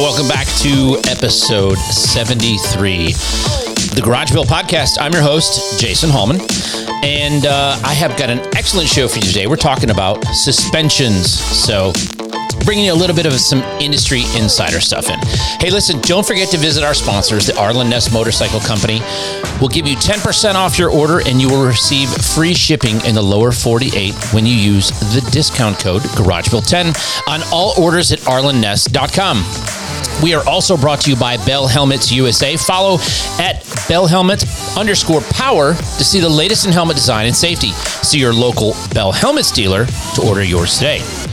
Welcome back to episode 73, the Garage Build Podcast. I'm your host, Jason Hallman, and uh, I have got an excellent show for you today. We're talking about suspensions. So, bringing you a little bit of some industry insider stuff in. Hey, listen, don't forget to visit our sponsors, the Arlen Ness Motorcycle Company. We'll give you 10% off your order and you will receive free shipping in the lower 48 when you use the discount code GarageBuild10 on all orders at arlenness.com. We are also brought to you by Bell Helmets USA. Follow at Bell Helmet underscore power to see the latest in helmet design and safety. See your local Bell Helmets dealer to order yours today.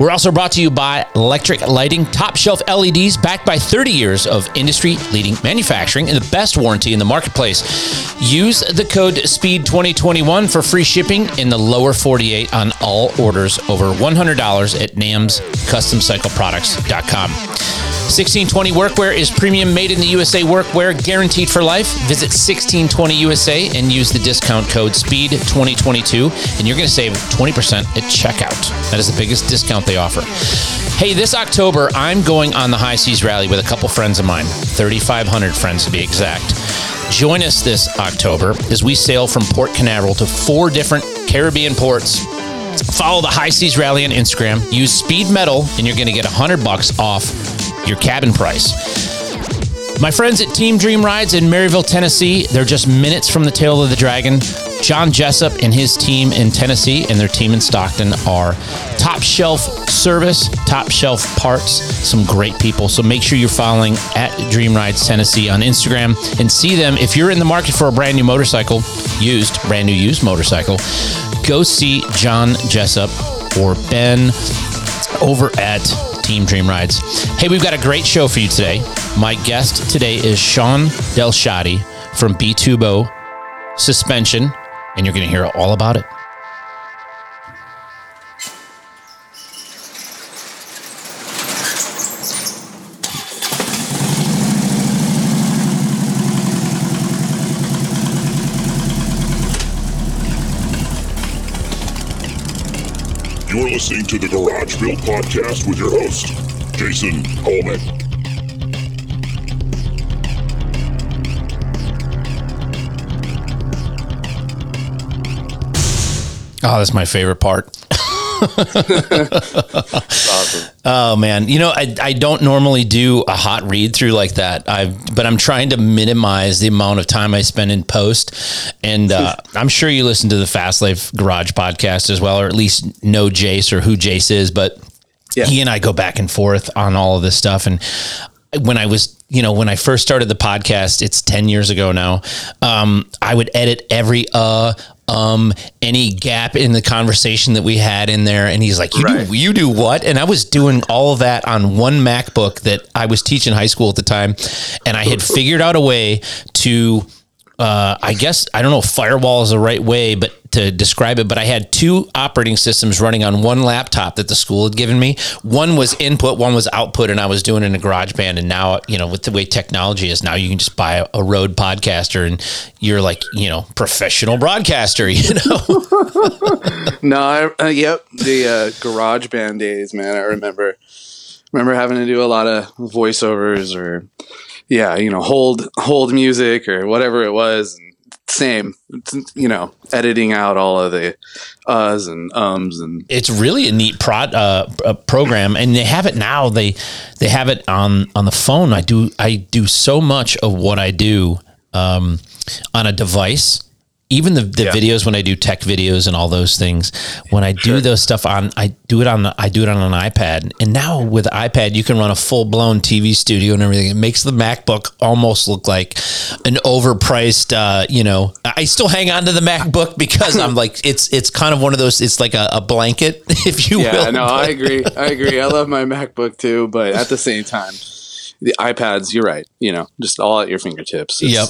We're also brought to you by Electric Lighting, top shelf LEDs backed by 30 years of industry leading manufacturing and the best warranty in the marketplace. Use the code SPEED2021 for free shipping in the lower 48 on all orders over $100 at namscustomcycleproducts.com. 1620 Workwear is premium made in the USA workwear guaranteed for life. Visit 1620 USA and use the discount code SPEED2022 and you're going to save 20% at checkout. That is the biggest discount they offer. Hey, this October, I'm going on the High Seas Rally with a couple friends of mine, 3,500 friends to be exact. Join us this October as we sail from Port Canaveral to four different Caribbean ports. Follow the High Seas Rally on Instagram. Use Speed Metal, and you're going to get 100 bucks off your cabin price. My friends at Team Dream Rides in Maryville, Tennessee, they're just minutes from the tail of the dragon. John Jessup and his team in Tennessee and their team in Stockton are top shelf service, top shelf parts, some great people. So make sure you're following at Dream Rides Tennessee on Instagram and see them. If you're in the market for a brand new motorcycle, used, brand new used motorcycle, go see John Jessup or Ben over at Team Dream Rides. Hey, we've got a great show for you today. My guest today is Sean Delshadi from Bitubo Suspension, and you're going to hear all about it. Listening to the Garage Build Podcast with your host, Jason Hallman. Oh, ah, that's my favorite part. Awesome. Oh man, you know I, I don't normally do a hot read through like that. I but I'm trying to minimize the amount of time I spend in post, and uh, I'm sure you listen to the Fast Life Garage podcast as well, or at least know Jace or who Jace is. But Yeah. he and I go back and forth on all of this stuff, and when I was you know when I first started the podcast, it's ten years ago now. Um, I would edit every uh um any gap in the conversation that we had in there. And he's like you Right. do you do what? And i was doing all of that on one macbook that i was teaching high school at the time. And i had figured out a way to uh, I guess I don't know if firewall is the right way, but to describe it. But I had two operating systems running on one laptop that the school had given me. One was input, one was output, and I was doing it in a garage band. And now, you know, with the way technology is now, you can just buy a, a Rode podcaster and you're like, you know, professional broadcaster. You know, No, I, uh, yep, the uh, garage band days, man. I remember remember having to do a lot of voiceovers or yeah, you know, hold hold music or whatever it was. Same, you know, editing out all of the uhs and ums and it's really a neat prod uh, uh, program, and they have it now. They they have it on on the phone. I do I do so much of what I do um, on a device. Even the, the Yeah. videos when I do tech videos and all those things, when I do those stuff on, I do it on I do it on an iPad. And now with iPad, you can run a full blown TV studio and everything. It makes the MacBook almost look like an overpriced. Uh, you know, I still hang on to the MacBook because I'm like, it's it's kind of one of those. It's like a, a blanket, if you will. yeah, will. no, I agree. I agree. I love my MacBook too, but at the same time, the iPads, you're right. You know, just all at your fingertips. It's Yep.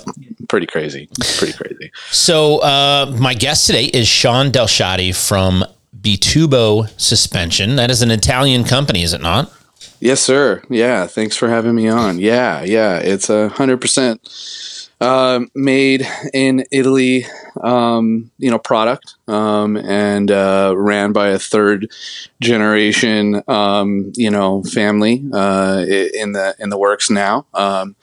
pretty crazy. It's pretty crazy. So uh, my guest today is Sean Delshati from Bitubo Suspension. That is an Italian company, is it not? Yes, sir. Yeah, thanks for having me on. Yeah, yeah, it's a hundred percent uh, made in Italy, um, you know, product, um, and uh, ran by a third generation, um, you know, family uh, in the in the works now. Um,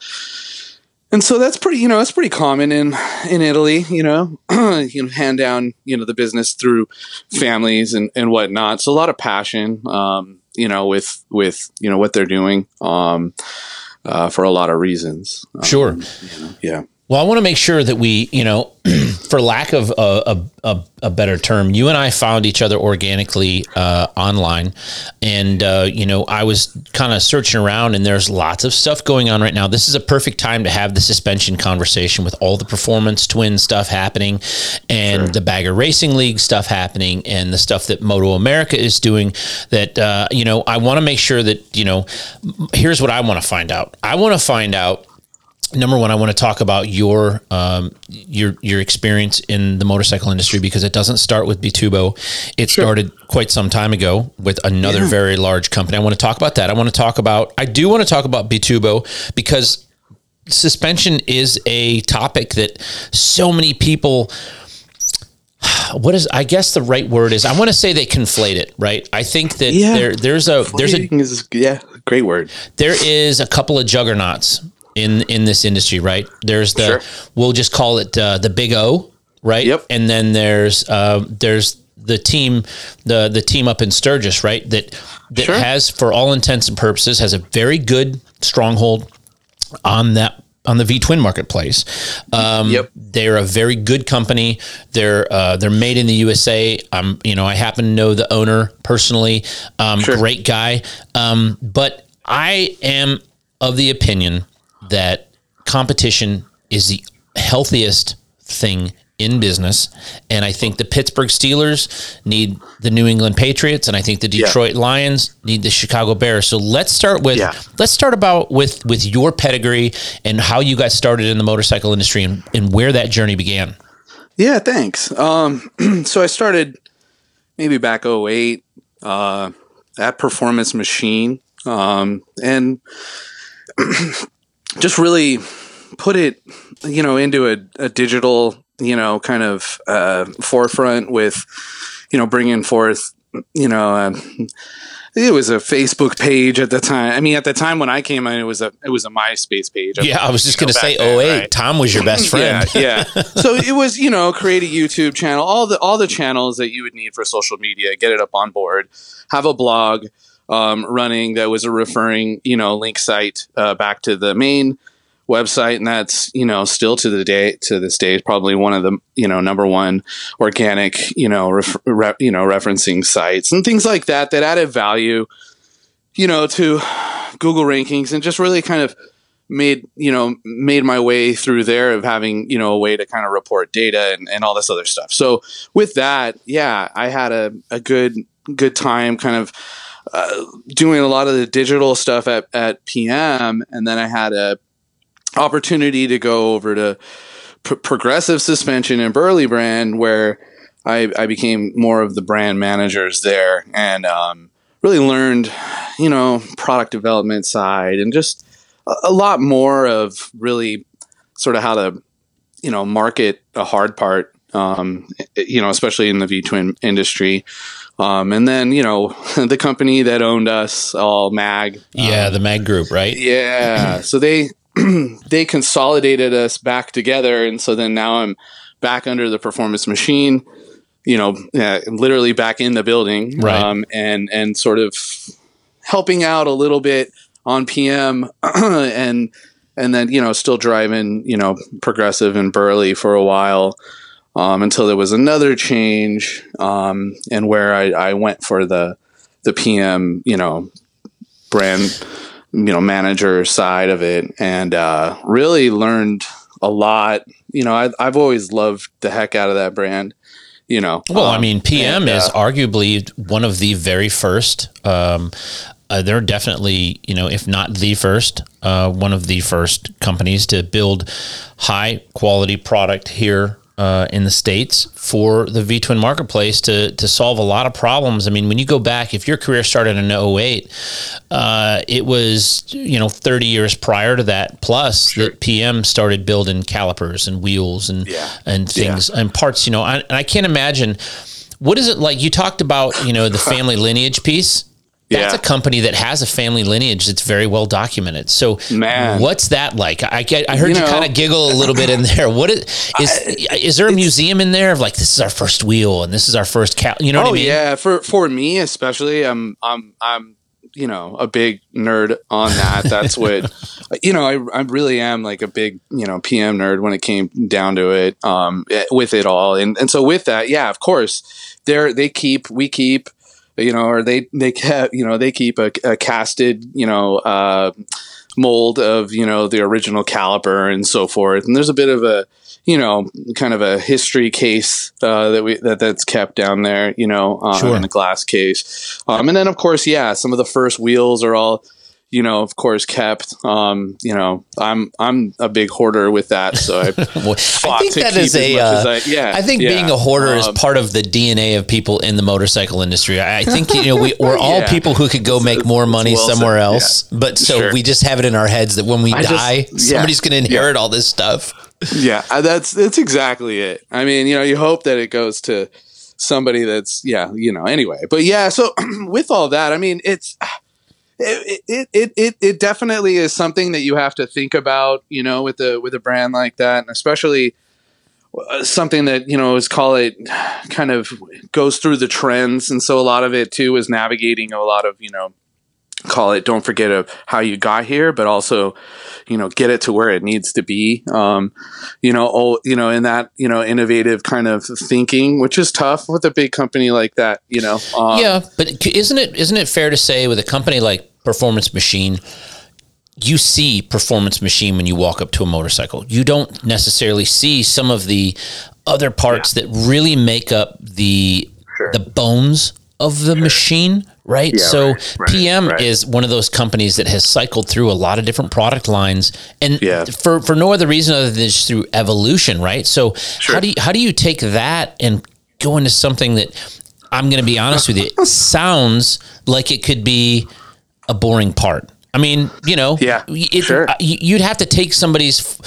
and so that's pretty, you know, that's pretty common in in Italy. You know, you know, hand down, you know, the business through families and and whatnot. So a lot of passion, um, you know, with with you know what they're doing, um, uh, for a lot of reasons. Um, Sure. yeah. Well, I want to make sure that we, you know, for lack of a, a, a, better term, you and I found each other organically uh, online. And, uh, you know, I was kind of searching around and there's lots of stuff going on right now. This is a perfect time to have the suspension conversation with all the performance twin stuff happening and the Bagger Racing League stuff happening and the stuff that Moto America is doing that, uh, you know, I want to make sure that, you know, here's what I want to find out. I want to find out number one, I want to talk about your um, your your experience in the motorcycle industry because it doesn't start with Bitubo. It started quite some time ago with another very large company. I want to talk about that. I want to talk about. I do want to talk about Bitubo because suspension is a topic that so many people what is I guess the right word is I want to say they conflate it, right? I think that Yeah. there there's a there's a is yeah, great word. there is a couple of juggernauts in in this industry, right? There's the Sure. we'll just call it uh, the Big O, right? Yep. And then there's uh, there's the team the the team up in Sturgis, right? That that Sure. has, for all intents and purposes, has a very good stronghold on that on the V twin marketplace. Um, Yep. They're a very good company. They're uh, they're made in the USA. Um, you know, I happen to know the owner personally. Um, Sure. Great guy. Um, but I am of the opinion that competition is the healthiest thing in business. And I think the Pittsburgh Steelers need the New England Patriots, and I think the Detroit Lions need the Chicago Bears. So let's start with Yeah. let's start about with with your pedigree and how you got started in the motorcycle industry and, and where that journey began. Yeah, thanks. Um, so I started maybe back 08 uh, at Performance Machine um, and just really put it, you know, into a, a digital, you know, kind of uh, forefront with, you know, bringing forth, you know, um, it was a Facebook page at the time. I mean, at the time when I came in, it was a it was a MySpace page. Yeah, I was just going to say then, 08. right? Tom was your best friend. Yeah, yeah. so it was, you know, create a YouTube channel, all the all the channels that you would need for social media, get it up on board, have a blog um, running that was a referring, you know, link site uh, back to the main website, and that's you know still to the day to this day probably one of the you know number one organic you know ref, re, you know referencing sites and things like that that added value, you know, to Google rankings and just really kind of made you know made my way through there of having you know a way to kind of report data and, and all this other stuff. So with that yeah i had a, a good good time kind of doing a lot of the digital stuff at, at pm and then i had a opportunity to go over to P- progressive suspension and Burly brand where I, I became more of the brand managers there and um, really learned you know product development side and just a, a lot more of really sort of how to you know market a hard part um, you know especially in the v twin industry um, and then you know the company that owned us all mag Yeah, the Mag Group, right? yeah. so they they consolidated us back together, and so then now I'm back under the performance machine. You know, yeah, literally back in the building, Right. Um, and and sort of helping out a little bit on PM, and and then you know still driving you know progressive and burly for a while. Um, until there was another change, um, and where I, I went for the the PM, you know, brand you know manager side of it and uh, really learned a lot. You know I, i've always loved the heck out of that brand you know. Well, I Um, mean, PM and, is uh, arguably one of the very first um, uh, they're definitely, you know, if not the first, uh, one of the first companies to build high quality product here uh, in the states for the V Twin marketplace to to solve a lot of problems. I mean, when you go back, if your career started in 08, uh, it was you know 30 years prior to that plus sure. that PM started building calipers and wheels and yeah. and things yeah. and parts. You know, I, and I can't imagine. What is it like? You talked about, you know, the family lineage piece that's yeah. a company that has a family lineage that's very well documented. So, man, what's that like? I get, I heard you, you kind of giggle a little bit in there. What is is, I, is there a museum in there of like this is our first wheel and this is our first cat? You know what oh, I mean? yeah, for for me especially, I'm I'm I'm you know a big nerd on that. That's what you know. I I really am like a big you know PM nerd when it came down to it. Um, eh, with it all, and and so with that, yeah, of course, they they keep we keep you know, or they they kept, you know, they keep a, a casted, you know, uh, mold of you know the original caliper and so forth. And there's a bit of a you know kind of a history case uh, that we that that's kept down there, you know, uh, sure. in a glass case. Um, and then of course, yeah, some of the first wheels are all you know, of course, kept. Um, you know, I'm I'm a big hoarder with that, so I, well, I think that is a. Uh, I, yeah, I think yeah. being a hoarder um, is part of the DNA of people in the motorcycle industry. I, I think you know we, we're all yeah. people who could go make more money well somewhere said. else, yeah. but so sure. we just have it in our heads that when we I die, just, somebody's going to inherit all this stuff. Yeah, uh, that's that's exactly it. I mean, you know, you hope that it goes to somebody that's yeah, you know. Anyway, but yeah, so with all that, I mean, it's it, it, it, it definitely is something that you have to think about, you know, with a, with a brand like that. And especially uh, something that, you know, is call it kind of goes through the trends. And so a lot of it too is navigating a lot of, you know, call it don't forget of how you got here but also you know get it to where it needs to be um, you know oh, you know in that you know innovative kind of thinking which is tough with a big company like that you know um, yeah but isn't it isn't it fair to say with a company like performance machine you see performance machine when you walk up to a motorcycle you don't necessarily see some of the other parts yeah. that really make up the sure. the bones of the sure. machine right? Yeah, so right, right, PM right. is one of those companies that has cycled through a lot of different product lines, and yeah. for for no other reason other than just through evolution, right? So sure. how do you how do you take that and go into something that I'm going to be honest with you, it sounds like it could be a boring part. I mean, you know, yeah, it, sure. you'd have to take somebody's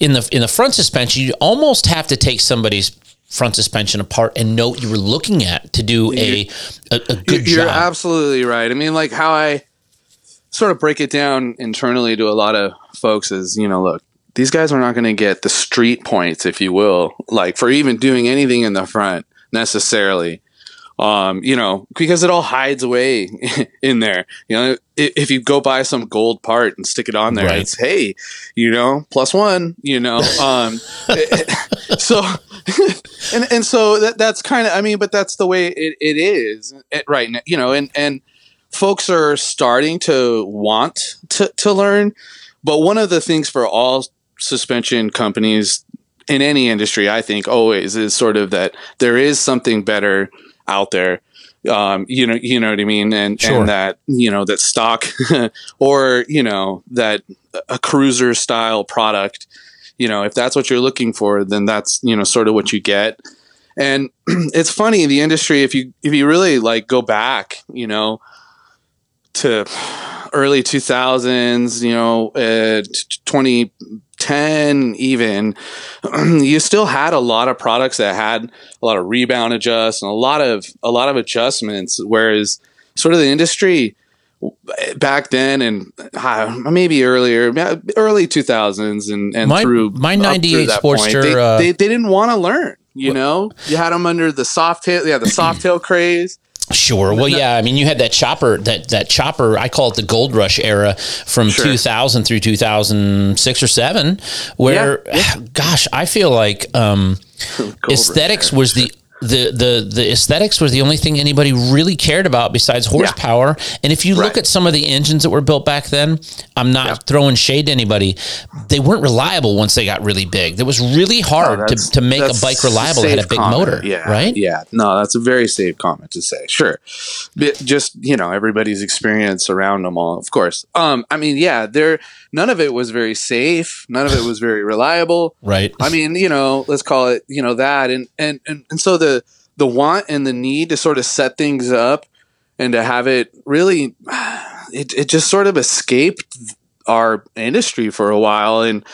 in the in the front suspension. You almost have to take somebody's front suspension apart and know what you were looking at to do a a, a good you're job. absolutely right. I mean, like how I sort of break it down internally to a lot of folks is, you know, look, these guys are not going to get the street points, if you will, like for even doing anything in the front necessarily um, you know, because it all hides away in there. You know, if, if, you go buy some gold part and stick it on there, right. it's hey, you know, plus one. You know, um, so and and so that that's kind of I mean, but that's the way it, it is it, right now. You know, and and folks are starting to want to to learn, but one of the things for all suspension companies in any industry, I think always is sort of that there is something better out there. Um, you know, you know what I mean, and sure. and that you know that stock or you know that a cruiser style product. You know, if that's what you're looking for, then that's you know sort of what you get. And it's funny the industry if you if you really like go back, you know, to early 2000s, you know, uh, 20 10 even you still had a lot of products that had a lot of rebound adjusts and a lot of a lot of adjustments whereas sort of the industry back then and uh, maybe earlier early 2000s and, and my, through my 98 Sportster they, uh, they, they, didn't want to learn you know? You had them under the Softail yeah the Softail craze Sure. Well, yeah. I mean, you had that chopper, that that chopper. I call it the gold rush era from sure. 2000 through 2006 or seven, where, yeah. Gosh, I feel like um, aesthetics was the the the the aesthetics was the only thing anybody really cared about besides horsepower. And if you look at some of the engines that were built back then, I'm not throwing shade to anybody. They weren't reliable once they got really big. It was really hard to, to make a bike reliable that had a big comment. motor. Yeah. Right? Yeah. No, that's a very safe comment to say. Sure. But just, you know, everybody's experience around them all, of course. Um, I mean, yeah, there none of it was very safe. None of it was very reliable. Right. I mean, you know, let's call it, you know, that and and and, and so the the want and the need to sort of set things up and to have it really it it just sort of escaped our industry for a while and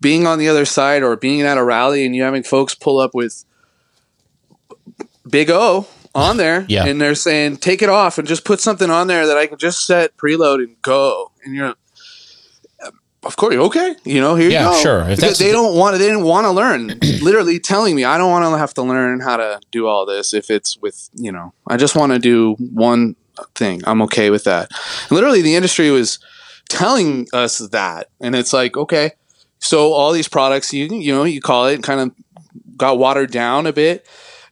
being on the other side or being at a rally and you having folks pull up with big O on there Yeah. and they're saying take it off and just put something on there that I can just set preload and go and you're of course okay you know here Yeah, you go. sure. If Because they don't want to they didn't want to learn. Literally telling me I don't want to have to learn how to do all this if it's with you know I just want to do one thing. I'm okay with that. And literally the industry was telling us that. And it's like okay so all these products you you know you call it kind of got watered down a bit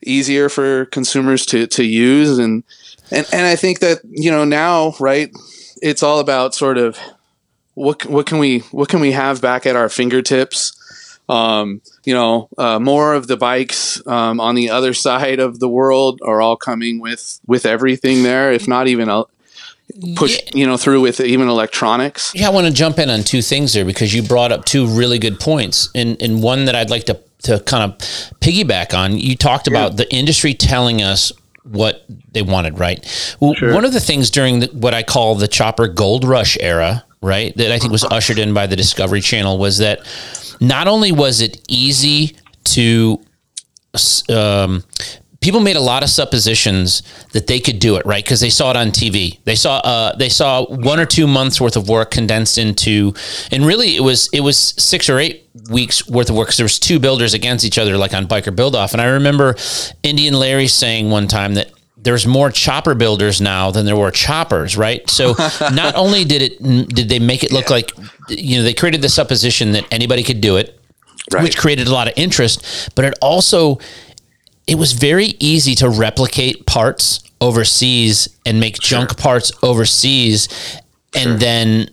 easier for consumers to to use. And and and I think that you know now right it's all about sort of what what can we what can we have back at our fingertips? Um, you know uh, more of the bikes um, on the other side of the world are all coming with with everything there if not even a push you know through with even electronics. Yeah, I want to jump in on two things there because you brought up two really good points, and and one that I'd like to to kind of piggyback on. You talked about the industry telling us what they wanted, right? Well, One of the things during the, what I call the chopper gold rush era, right, that I think was ushered in by the Discovery Channel was that not only was it easy to um, people made a lot of suppositions that they could do it right because they saw it on TV. They saw uh, they saw one or two months worth of work condensed into, and really it was it was six or eight weeks worth of work because there was two builders against each other like on Biker Build Off. And I remember Indian Larry saying one time that. There's more chopper builders now than there were choppers, right? So not only did it did they make it look like you know they created the supposition that anybody could do it, Right. which created a lot of interest, but it also it was very easy to replicate parts overseas and make junk parts overseas and then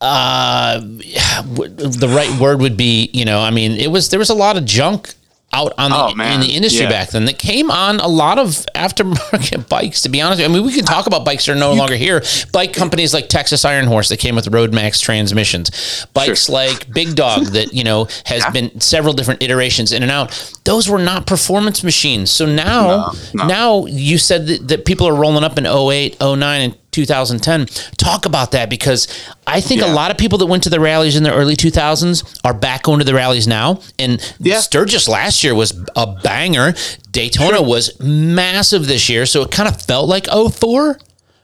uh w- the right word would be you know i mean it was there was a lot of junk out on the, Oh, in the industry Yeah. back then. That came on a lot of aftermarket bikes to be honest. I mean we can talk about bikes that are no longer here. Bike companies like texas iron horse that came with road max transmissions. Bikes like big dog that you know has been several different iterations in and out. Those were not performance machines. So now No, no. now you said that, that people are rolling up in 08 09 and 2010 talk about that because i think a lot of people that went to the rallies in the early 2000s are back going to the rallies now and Yeah. sturgis last year was a banger daytona was massive this year so it kind of felt like 04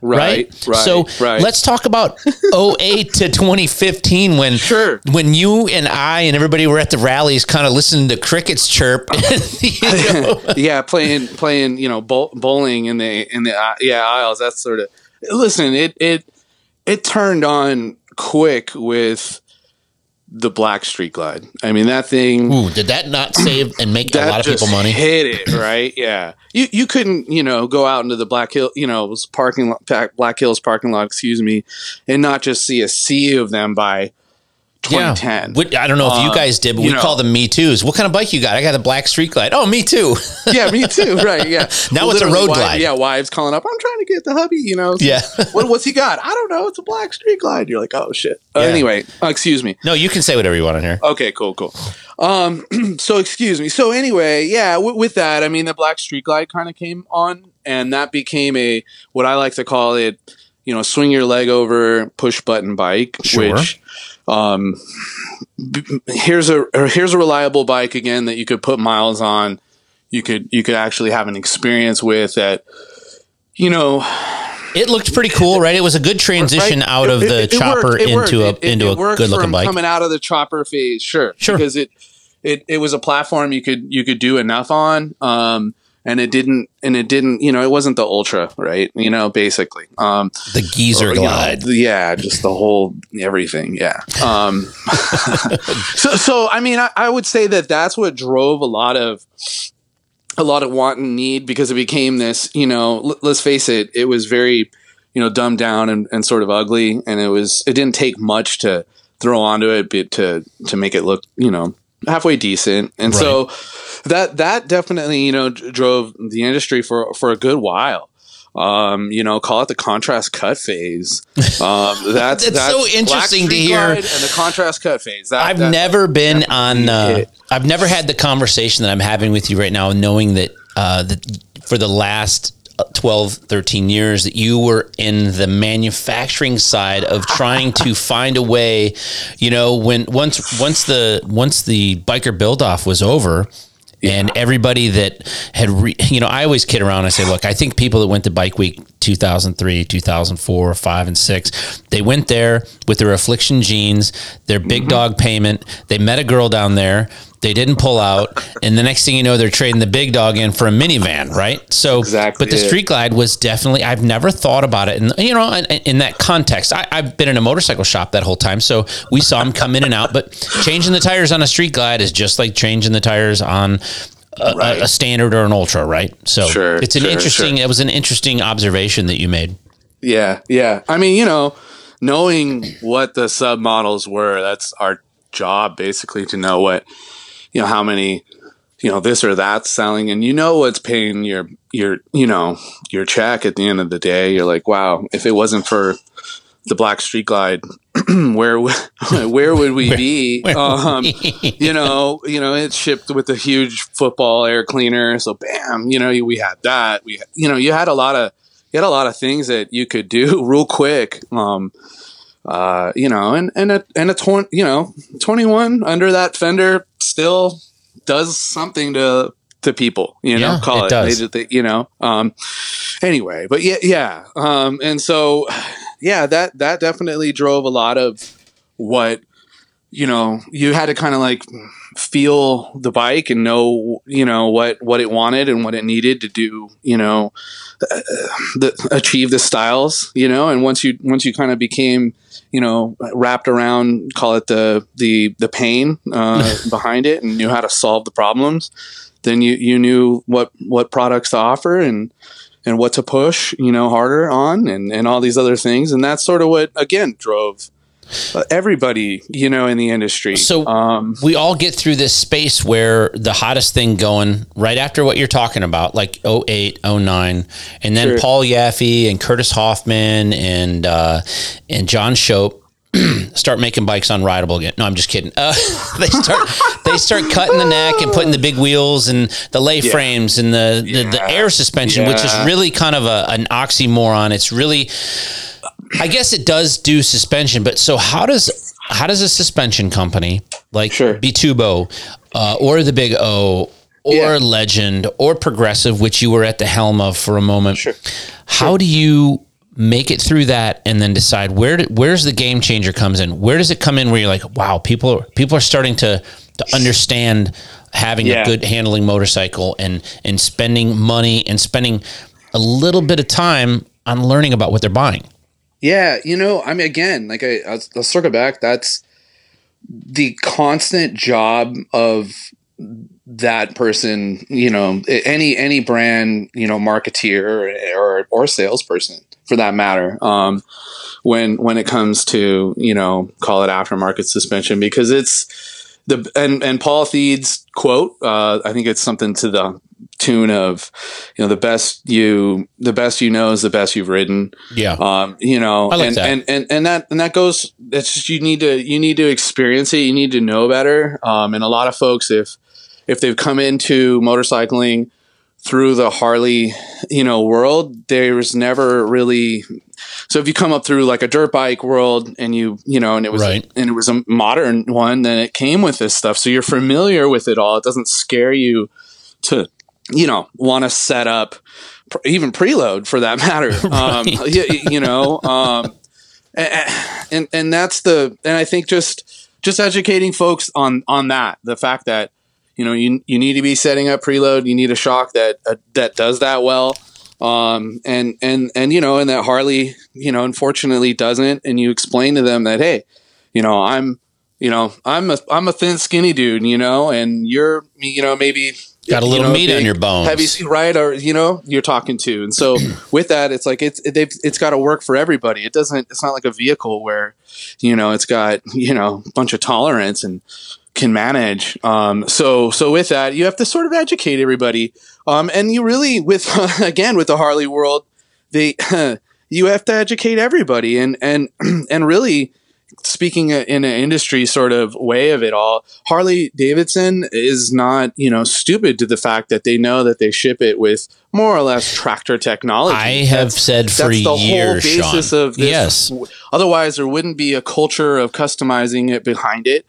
Right? right right So right let's talk about 08 to 2015 when Sure. when you and I and everybody were at the rallies kind of listening to crickets chirp. you know? yeah, playing playing you know bowl, bowling in the in the uh, yeah aisles. That's sort of listen. It it it turned on quick with the Black Street Glide. I mean that thing. Ooh, did that not save and make a lot of people money? Hit it right, yeah. You you couldn't you know go out into the Black Hill you know it was parking lot, Black Hills parking lot, excuse me, and not just see a sea of them by 2010. What- I don't know if you Uh, guys did, but we know. call them Me Too's. What kind of bike you got? I got a black street glide. Oh, me too. yeah, me too. Right, yeah. Now it's a road wives- glide. Yeah, wives calling up. I'm trying to get the hubby. You know. Yeah. what, what's he got? I don't know. It's a black street glide. You're like, oh shit. Uh, anyway, uh, excuse me. no, you can say whatever you want on here. Okay, cool, cool. Um, so excuse me. So anyway, yeah, w- with that, I mean, the black street glide kind of came on, and that became a what I like to call it. You know, swing your leg over, push button bike. Sure. Which, um, here's a here's a reliable bike again that you could put miles on. You could you could actually have an experience with that. You know, It looked pretty cool, right? It was a good transition Right? out of It- the it- it chopper worked. It worked. into a into it a good looking bike. Coming out of the chopper phase, sure, Sure. because it it it was a platform you could you could do enough on, um, and it didn't and it didn't you know it wasn't the ultra, right? You know, basically, um, the geezer you know, yeah, just the whole everything, yeah. Um, so so I mean, I, I would say that that's what drove a lot of a lot of want and need because it became this. You know, l- let's face it, it was very you know dumbed down and, and sort of ugly, and it was it didn't take much to throw onto it but to to make it look you know halfway decent and so that that definitely you know drove the industry for for a good while um, you know, call it the contrast cut phase. Um, that's, That's so interesting to hear. And the contrast cut phase. That, I've that- never been on. Uh. I've never had the conversation that I'm having with you right now, knowing that uh, that for the last 12, 13 years that you were in the manufacturing side of trying to find a way. You know, when once once the once the biker build off was over. And everybody that had, re- you know, I always kid around. I say, look, I think people that went to Bike Week 2003, 2004, 5, and 6, they went there with their affliction jeans, their big Mm-hmm. dog payment. They met a girl down there. They didn't pull out. And the next thing you know, they're trading the big dog in for a minivan, right? So, Exactly but the it. Street Glide was definitely, I've never thought about it. And, you know, in, in that context, I, I've been in a motorcycle shop that whole time. So we saw them come in and out. But changing the tires on a Street Glide is just like changing the tires on a, a- a standard or an ultra, right? So Sure, it's an sure, interesting. sure. It was an interesting observation that you made. Yeah, yeah. I mean, you know, knowing what the sub models were, that's our job basically to know what, you know, how many, you know, this or that selling, and you know what's paying your your you know your check at the end of the day. You're like, wow, if it wasn't for the Black Street Glide, where where would we be? um, you know, you know, it shipped with a huge football air cleaner. So bam, you know, we had that. We, you know, you had a lot of, you had a lot of things that you could do real quick. Um, uh, you know, and and a and a twenty, you know, twenty one under that fender still does something to to people. You know, Yeah, call it it. They, they, you know, um, anyway, but yeah, yeah, um, and so yeah, that that definitely drove a lot of what you know you had to kind of like feel the bike and know you know what what it wanted and what it needed to do you know uh, the, achieve the styles you know? And once you once you kind of became you know wrapped around call it the the the pain uh, behind it and knew how to solve the problems then you you knew what what products to offer and and what to push you know harder on and and all these other things. And that's sort of what again drove everybody you know in the industry So um we all get through this space where the hottest thing going right after what you're talking about, like 08, 09, and then Sure. Paul Yaffe and Curtis Hoffman and uh, and John Shope start making bikes unrideable again. No, I'm just kidding. Uh, they start they start cutting the neck and putting the big wheels and the lay frames and the, the, the air suspension, which is really kind of a, an oxymoron. It's really I guess it does do suspension, but so how does how does a suspension company like Sure. Bitubo uh, or the Big O or Yeah. Legend or Progressive, which you were at the helm of for a moment, Sure. how do you make it through that and then decide where do, where's the game changer comes in? Where does it come in where you're like, wow, people are, people are starting to to understand having a good handling motorcycle and and spending money and spending a little bit of time on learning about what they're buying. Yeah, you know, I mean, again, like I, I'll, I'll circle back. That's the constant job of that person. You know, any any brand, you know, marketeer or or salesperson for that matter. Um, when when it comes to you know, call it aftermarket suspension because it's the and and Paul Thede's quote. Uh, I think it's something to the tune of you know the best you the best you know is the best you've ridden Yeah. um, you know, I like and, that. and and and that and that goes. It's just you need to you need to experience it. You need to know better. Um, and a lot of folks, if if they've come into motorcycling through the Harley, you know, world, there was never really. So if you come up through like a dirt bike world and you you know and it was Right. and it was a modern one, then it came with this stuff. So you're familiar with it all. It doesn't scare you to you know want to set up pr- even preload for that matter. Um, you, you know, um, and and that's the and I think just just educating folks on on that the fact that you know you you need to be setting up preload. You need a shock that uh, that does that well. Um, and and and you know, and that Harley, you know, unfortunately doesn't. And you explain to them that hey, you know, I'm you know, I'm a I'm a thin, skinny dude, you know, and you're you know maybe Got a you little know, meat on your bones. heavy, right? Or you know, you're talking to, and so with that, it's like it's they've, it's got to work for everybody. It doesn't. It's not like a vehicle where, you know, it's got you know a bunch of tolerance and can manage. Um, so so with that, you have to sort of educate everybody. Um, and you really with again with the Harley world, they you have to educate everybody, and and and really speaking in an industry sort of way of it all, Harley Davidson is not, you know, stupid to the fact that they know that they ship it with more or less tractor technology. I have said for that's the years, whole basis Sean. of this. Yes. Otherwise, there wouldn't be a culture of customizing it behind it.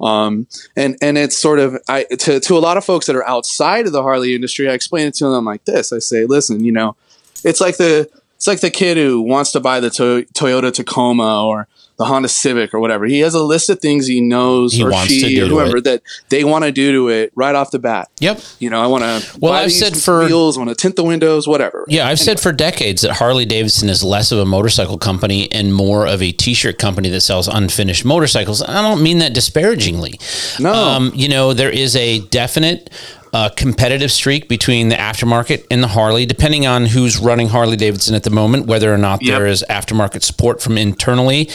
Um, and and it's sort of I to to a lot of folks that are outside of the Harley industry, I explain it to them like this. I say, listen, you know, it's like the it's like the kid who wants to buy the to- Toyota Tacoma or the Honda Civic or whatever. He has a list of things he knows He or wants she to do or whoever it. that they want to do to it right off the bat. Yep. You know, I want to. Well, I've said for- wheels, want to tint the windows, whatever. Yeah, I've said for decades that Harley Davidson is less of a motorcycle company and more of a t-shirt company that sells unfinished motorcycles. I don't mean that disparagingly. No. Um, you know, there is a definite uh, competitive streak between the aftermarket and the Harley, depending on who's running Harley Davidson at the moment, whether or not Yep. there is aftermarket support from internally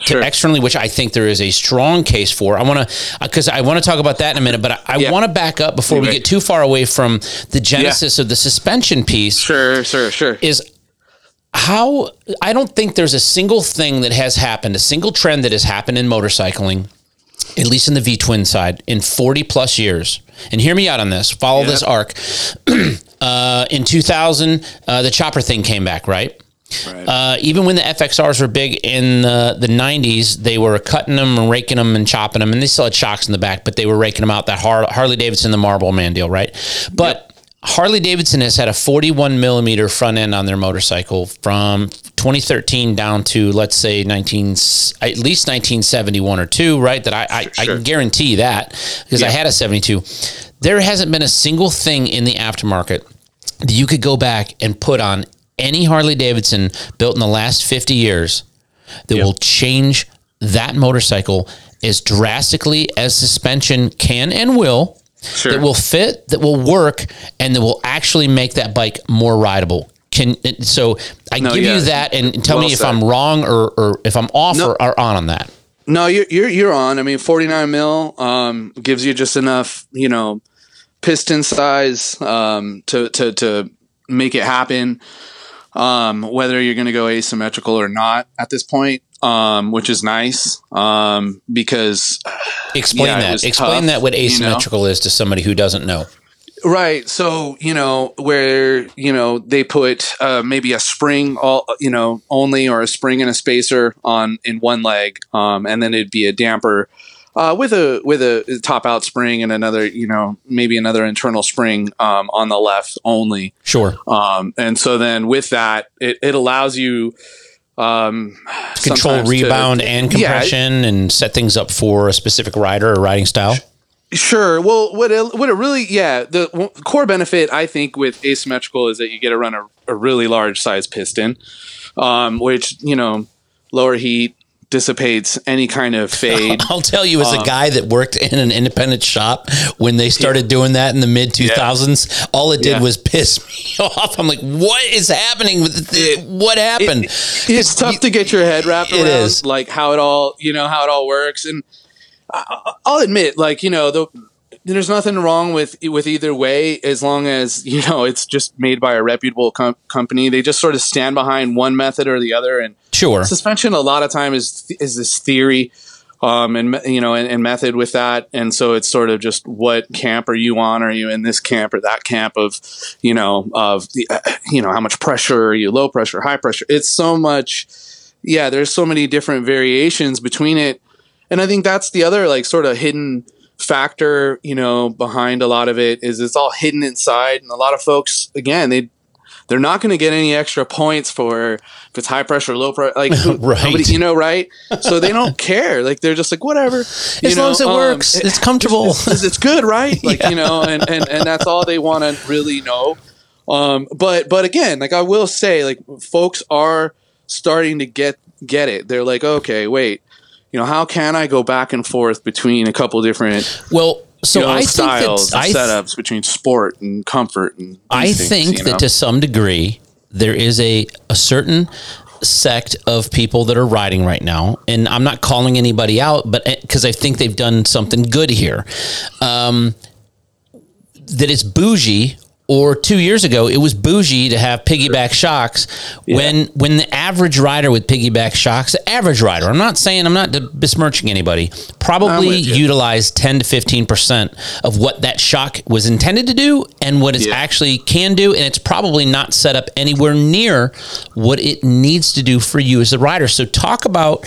Sure. to externally, which I think there is a strong case for. I want to, because I want to talk about that in a minute, but I, I Yeah. want to back up before we get too far away from the genesis of the suspension piece Sure, sure, sure. is how I don't think there's a single thing that has happened, a single trend that has happened in motorcycling, at least in the V twin side, in 40 plus years. And hear me out on this. Follow Yeah. this arc. uh, in 2000, uh, the chopper thing came back, right? Right. Uh, even when the FXRs were big in the, the 90s, they were cutting them and raking them and chopping them, and they still had shocks in the back, but they were raking them out. That Har- Harley Davidson, the Marlboro Man deal, right? But Harley Davidson has had a 41 millimeter front end on their motorcycle from 2013 down to let's say 19, at least 1971 or two, right? That I I, I Sure. can guarantee that because I had a 72. There hasn't been a single thing in the aftermarket that you could go back and put on any Harley Davidson built in the last 50 years that Yep. will change that motorcycle as drastically as suspension can and will Sure. that will fit, that will work, and that will actually make that bike more rideable. Can so I No, give yeah. you that and tell Well me if said. I'm wrong or, or if I'm off No. or, or on on that. No, you're you're you're on. I mean, 49 mil um, gives you just enough, you know, piston size um, to to to make it happen. Um, whether you're going to go asymmetrical or not at this point, um, which is nice um, because Explain Yeah, that. Explain tough, that what you know? asymmetrical is to somebody who doesn't know. Right. So, you know, where, you know, they put uh, maybe a spring all, you know, only or a spring and a spacer on in one leg. Um, and then it'd be a damper uh, with a with a top out spring and another, you know, maybe another internal spring um, on the left only. Sure. Um, and so then with that, it, it allows you um, Control sometimes to- rebound and Yeah, compression and set things up for a specific rider or riding style. Sure. Well, what it, what it really, yeah, the core benefit I think with asymmetrical is that you get to run a, a really large size piston, um, which you know, lower heat dissipates any kind of fade. I'll tell you, as Um, a guy that worked in an independent shop when they started doing that in the mid 2000s, all it did Yeah. was piss me off. I'm like, what is happening? With the, what happened? it's tough to get your head wrapped It around, is. like how it all, you know, how it all works. And I, I'll admit, like you know, the, there's nothing wrong with with either way as long as you know it's just made by a reputable com- company. They just sort of stand behind one method or the other, and Sure. suspension a lot of time is is this theory um and you know and, and method with that. And so it's sort of just what camp are you on? Are you in this camp or that camp of you know of the uh, you know how much pressure? Are you low pressure high pressure? It's so much yeah there's so many different variations between it and i think that's the other like sort of hidden factor you know behind a lot of it is it's all hidden inside and a lot of folks again they they're not going to get any extra points for if it's high pressure, low pressure, like Right. nobody, you know, right? So they don't care. Like they're just like whatever. As long as it um, works, it's comfortable. it's, it's good, right? Like you know, and and and that's all they want to really know. Um, but but again, like I will say, like folks are starting to get get it. They're like, okay, wait, you know, how can I go back and forth between a couple different Well, So you know, I think styles that and I setups between sport and comfort and I things, think you that know? to some degree there is a a certain sect of people that are riding right now, and I'm not calling anybody out, but because I think they've done something good here, um, that it's bougie. Or two years ago, it was bougie to have piggyback shocks. When when the average rider with piggyback shocks, the average rider, I'm not saying I'm not besmirching anybody, probably utilized 10 to 15 percent of what that shock was intended to do and what it Yeah. actually can do, and it's probably not set up anywhere near what it needs to do for you as a rider. So talk about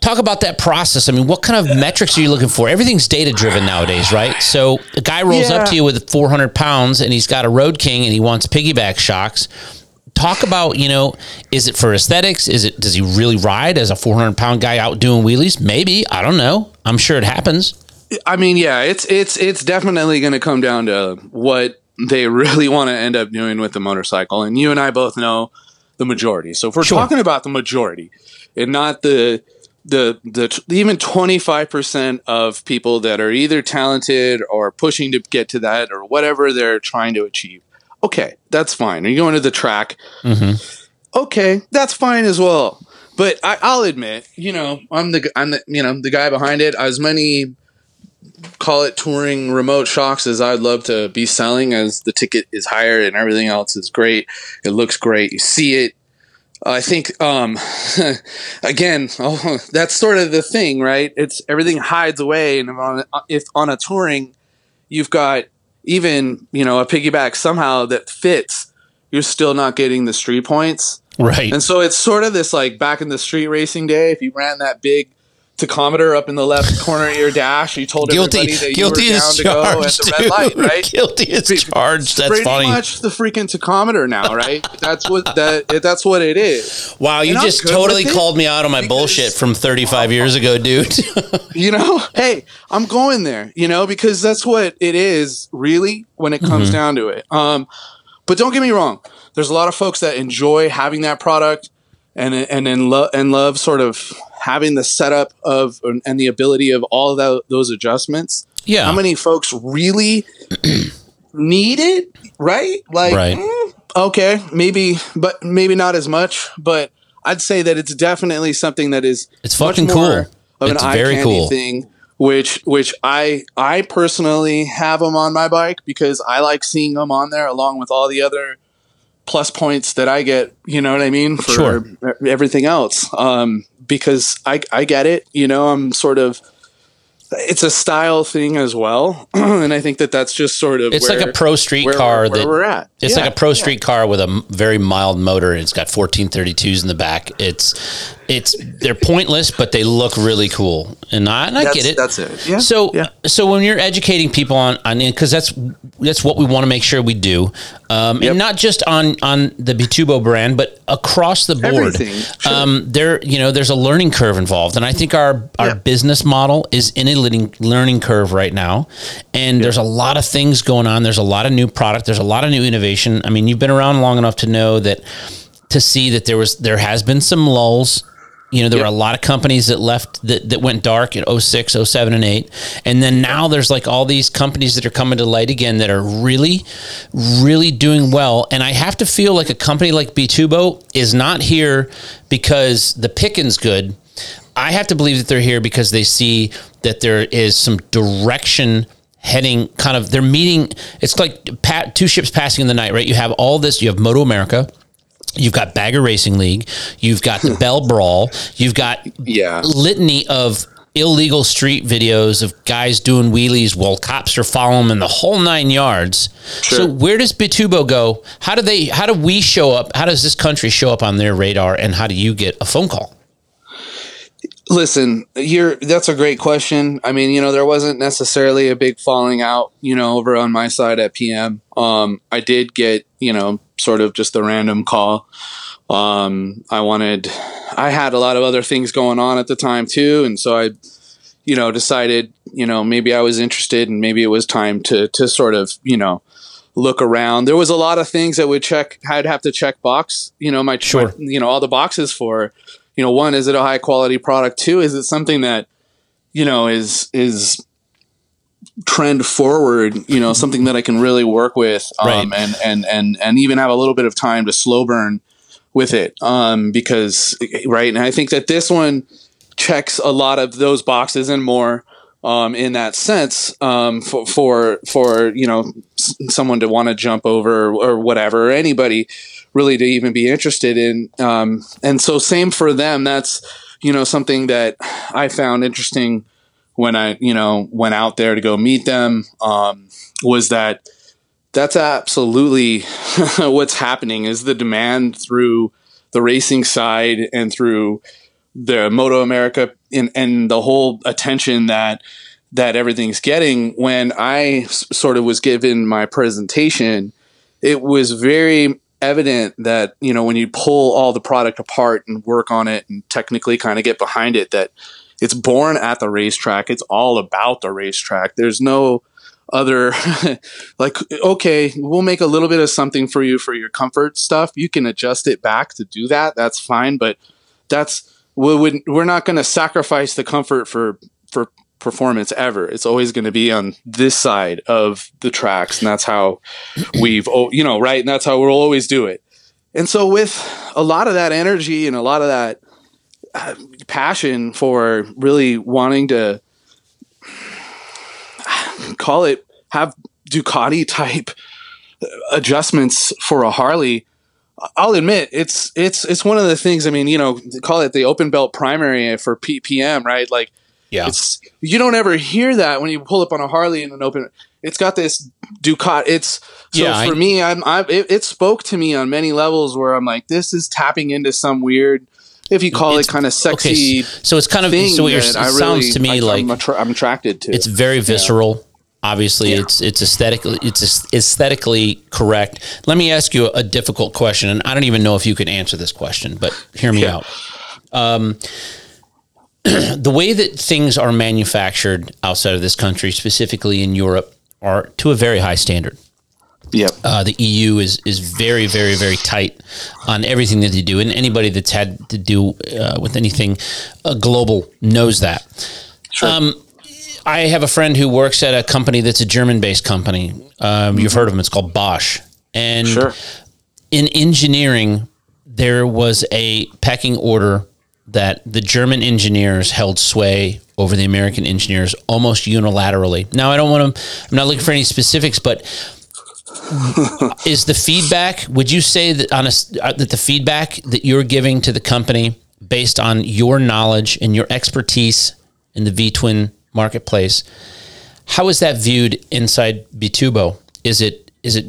talk about that process. I mean, what kind of metrics are you looking for? Everything's data driven nowadays, right? So a guy rolls up to you with 400 pounds and he's got a Road King and he wants piggyback shocks. Talk about, you know, is it for aesthetics? Is it does he really ride as a 400 pound guy out doing wheelies? Maybe I don't know. I'm sure it happens. I mean, yeah, it's it's it's definitely going to come down to what they really want to end up doing with the motorcycle, and you and I both know the majority. So if we're Sure. talking about the majority, and not the the the even twenty five percent of people that are either talented or pushing to get to that or whatever they're trying to achieve. Okay, that's fine. Are you going to the track? Mm-hmm. Okay, that's fine as well. But I, I'll admit, you know, I'm the I'm the you know the guy behind it. As many call it touring remote shocks as I'd love to be selling as the ticket is higher and everything else is great. It looks great. You see it. I think um again, oh, that's sort of the thing, right? It's everything hides away and on, if on a touring you've got even, you know, a piggyback somehow that fits, you're still not getting the street points. Right. And so it's sort of this like back in the street racing day, if you ran that big tachometer up in the left corner of your dash, you told guilty everybody that guilty you were down to go at the red light, right? Guilty is charged. That's Pretty funny. much the freaking tachometer now, right? that's what that that's what it is. Wow, you And just totally called me out on my bullshit from 35 years ago, dude. You know, hey, I'm going there, you know, because that's what it is really when it Mm-hmm. comes down to it. Um, but don't get me wrong, there's a lot of folks that enjoy having that product and and and, lo- and love sort of having the setup of and the ability of all of those adjustments. yeah. How many folks really need it? Right? Like, Right. mm, okay, maybe, but maybe not as much. But I'd say that it's definitely something that is It's fucking cool. Of It's an eye very candy cool. thing, which which I I personally have them on my bike because I like seeing them on there along with all the other plus points that I get. You know what I mean for Sure. everything else. Um, because I I get it. You know, I'm sort of. It's a style thing as well, and I think that that's just sort of. It's like a pro street where, car where that we're at. It's Yeah, like a pro yeah. street car with a very mild motor. and It's got 1432s in the back. It's it's they're pointless, but they look really cool, and I, and I get it. That's it. Yeah. So yeah. so when you're educating people on on because that's that's what we want to make sure we do, um, Yep. and not just on on the Bitubo brand, but across the board. Everything, sure. Um, there you know there's a learning curve involved, and I think our our Yeah. business model is in a learning learning curve right now, and there's a lot of things going on. There's a lot of new product. There's a lot of new innovation. I mean, you've been around long enough to know that to see that there was there has been some lulls. You know, there Yep. were a lot of companies that left that, that went dark in 06, 07, and 8. And then now there's like all these companies that are coming to light again that are really, really doing well. And I have to feel like a company like Bitubo is not here because the picking's good. I have to believe that they're here because they see that there is some direction heading kind of they're meeting it's like pat, two ships passing in the night right you have all this you have MotoAmerica You've got Bagger Racing League. You've got the Bell Brawl. You've got Yeah. litany of illegal street videos of guys doing wheelies while cops are following them in the whole nine yards. So where does Bitubo go? How do they? How do we show up? How does this country show up on their radar? And how do you get a phone call? Listen, you're that's a great question. I mean, you know, there wasn't necessarily a big falling out, you know, over on my side at PM. Um, I did get, you know, sort of just a random call. Um, I wanted I had a lot of other things going on at the time too, and so I you know, decided, you know, maybe I was interested and maybe it was time to to sort of, you know, look around. There was a lot of things that would check I'd have to check box, you know, my, Sure. my you know, all the boxes for, you know, one, is it a high quality product? Two, is it something that, you know, is is trend forward, you know, something that I can really work with, um, Right. and and and and even have a little bit of time to slow burn with it, um, because right, and I think that this one checks a lot of those boxes and more. Um, in that sense, um, for, for for you know s- someone to want to jump over or whatever, or anybody really to even be interested in. Um, and so same for them. That's you know something that I found interesting when I you know went out there to go meet them. Um, was that that's absolutely what's happening is the demand through the racing side and through the MotoAmerica and, and the whole attention that that everything's getting. When I s- sort of was given my presentation, it was very evident that you know when you pull all the product apart and work on it and technically kind of get behind it that it's born at the racetrack. It's all about the racetrack. There's no other like okay we'll make a little bit of something for you for your comfort stuff. You can adjust it back to do that. That's fine but that's we would we're not going to sacrifice the comfort for for performance ever it's always going to be on this side of the tracks and that's how we've you know right and that's how we'll always do it and so with a lot of that energy and a lot of that uh, passion for really wanting to call it have ducati type adjustments for a harley I'll admit it's it's it's one of the things. I mean, you know, call it the open belt primary for ppm, right? Like, Yeah. it's you don't ever hear that when you pull up on a Harley in an open. It's got this Ducat. It's so Yeah, for I- me. I'm I it, it spoke to me on many levels where I'm like, this is tapping into some weird, if you call It's- it kind of okay, sexy so it's kind of so it sounds really- to me I, like I'm, attra- I'm attracted to. it's very visceral. Obviously, Yeah. it's it's aesthetically it's aesthetically correct. Let me ask you a difficult question, and I don't even know if you can answer this question, but hear me Yeah. out. Um, the way that things are manufactured outside of this country, specifically in Europe, are to a very high standard. yep. Uh, the EU is is very, very, very tight on everything that they do, and anybody that's had to do uh, with anything uh, global knows that. Um, I have a friend who works at a company that's a German-based company. Um, You've heard of them? It's called Bosch, and sure. in engineering, there was a pecking order that the German engineers held sway over the American engineers almost unilaterally. Now, I don't want to, I'm not looking for any specifics, but is the feedback, would you say that on a, uh, that the feedback that you're giving to the company based on your knowledge and your expertise in the V twin marketplace, how is that viewed inside Bitubo? Is it is it?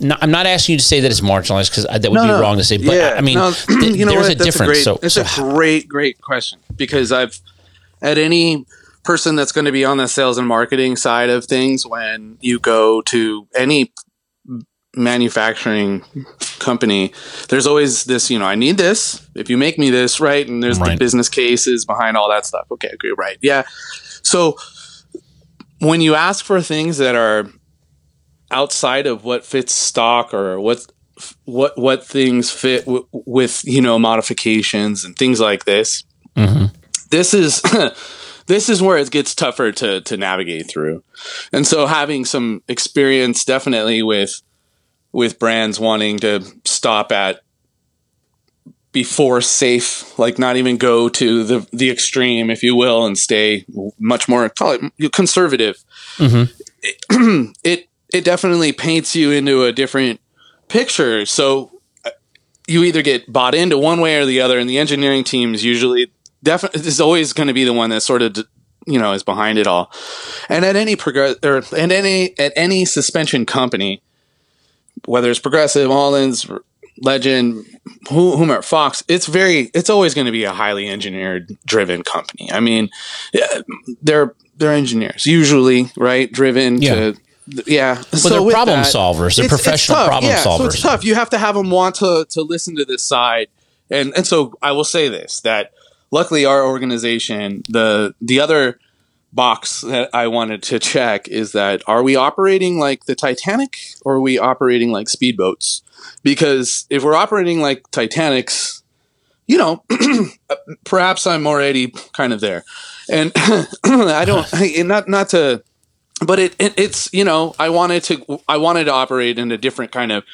Not, I'm not asking you to say that it's marginalized because that would be no. wrong to say. But I mean, no, th- you know there's what? a That's difference. great, so, it's so a great, great question because I've at any person that's going to be on the sales and marketing side of things when you go to any manufacturing company there's always this you know i need this if you make me this right and there's the business cases behind all that stuff okay agree right yeah so when you ask for things that are outside of what fits stock or what what what things fit w- with you know modifications and things like this Mhm. this is this is where it gets tougher to to navigate through and so having some experience definitely with with brands wanting to stop at before safe like not even go to the the extreme if you will and stay much more call it conservative Mhm. it it definitely paints you into a different picture. So uh, you either get bought into one way or the other and the engineering team is usually definitely is always going to be the one that sort of you know is behind it all. And at any progress or and any at any suspension company whether it's progressive Ohlins, legend who- whomever fox it's very it's always going to be a highly engineered driven company. I mean they're they're engineers usually right? Driven Yeah. to yeah well, they're problem that- solvers. They're it's- it's professional tough, problem yeah, solvers. So it's tough. You have to have them want to to listen to this side, and and so I will say this that luckily our organization the the other box that I wanted to check is that are we operating like the Titanic or are we operating like speedboats? Because if we're operating like Titanics, you know, uh, perhaps I'm already kind of there, and I don't and not not to but it, it it's you know I wanted to I wanted to operate in a different kind of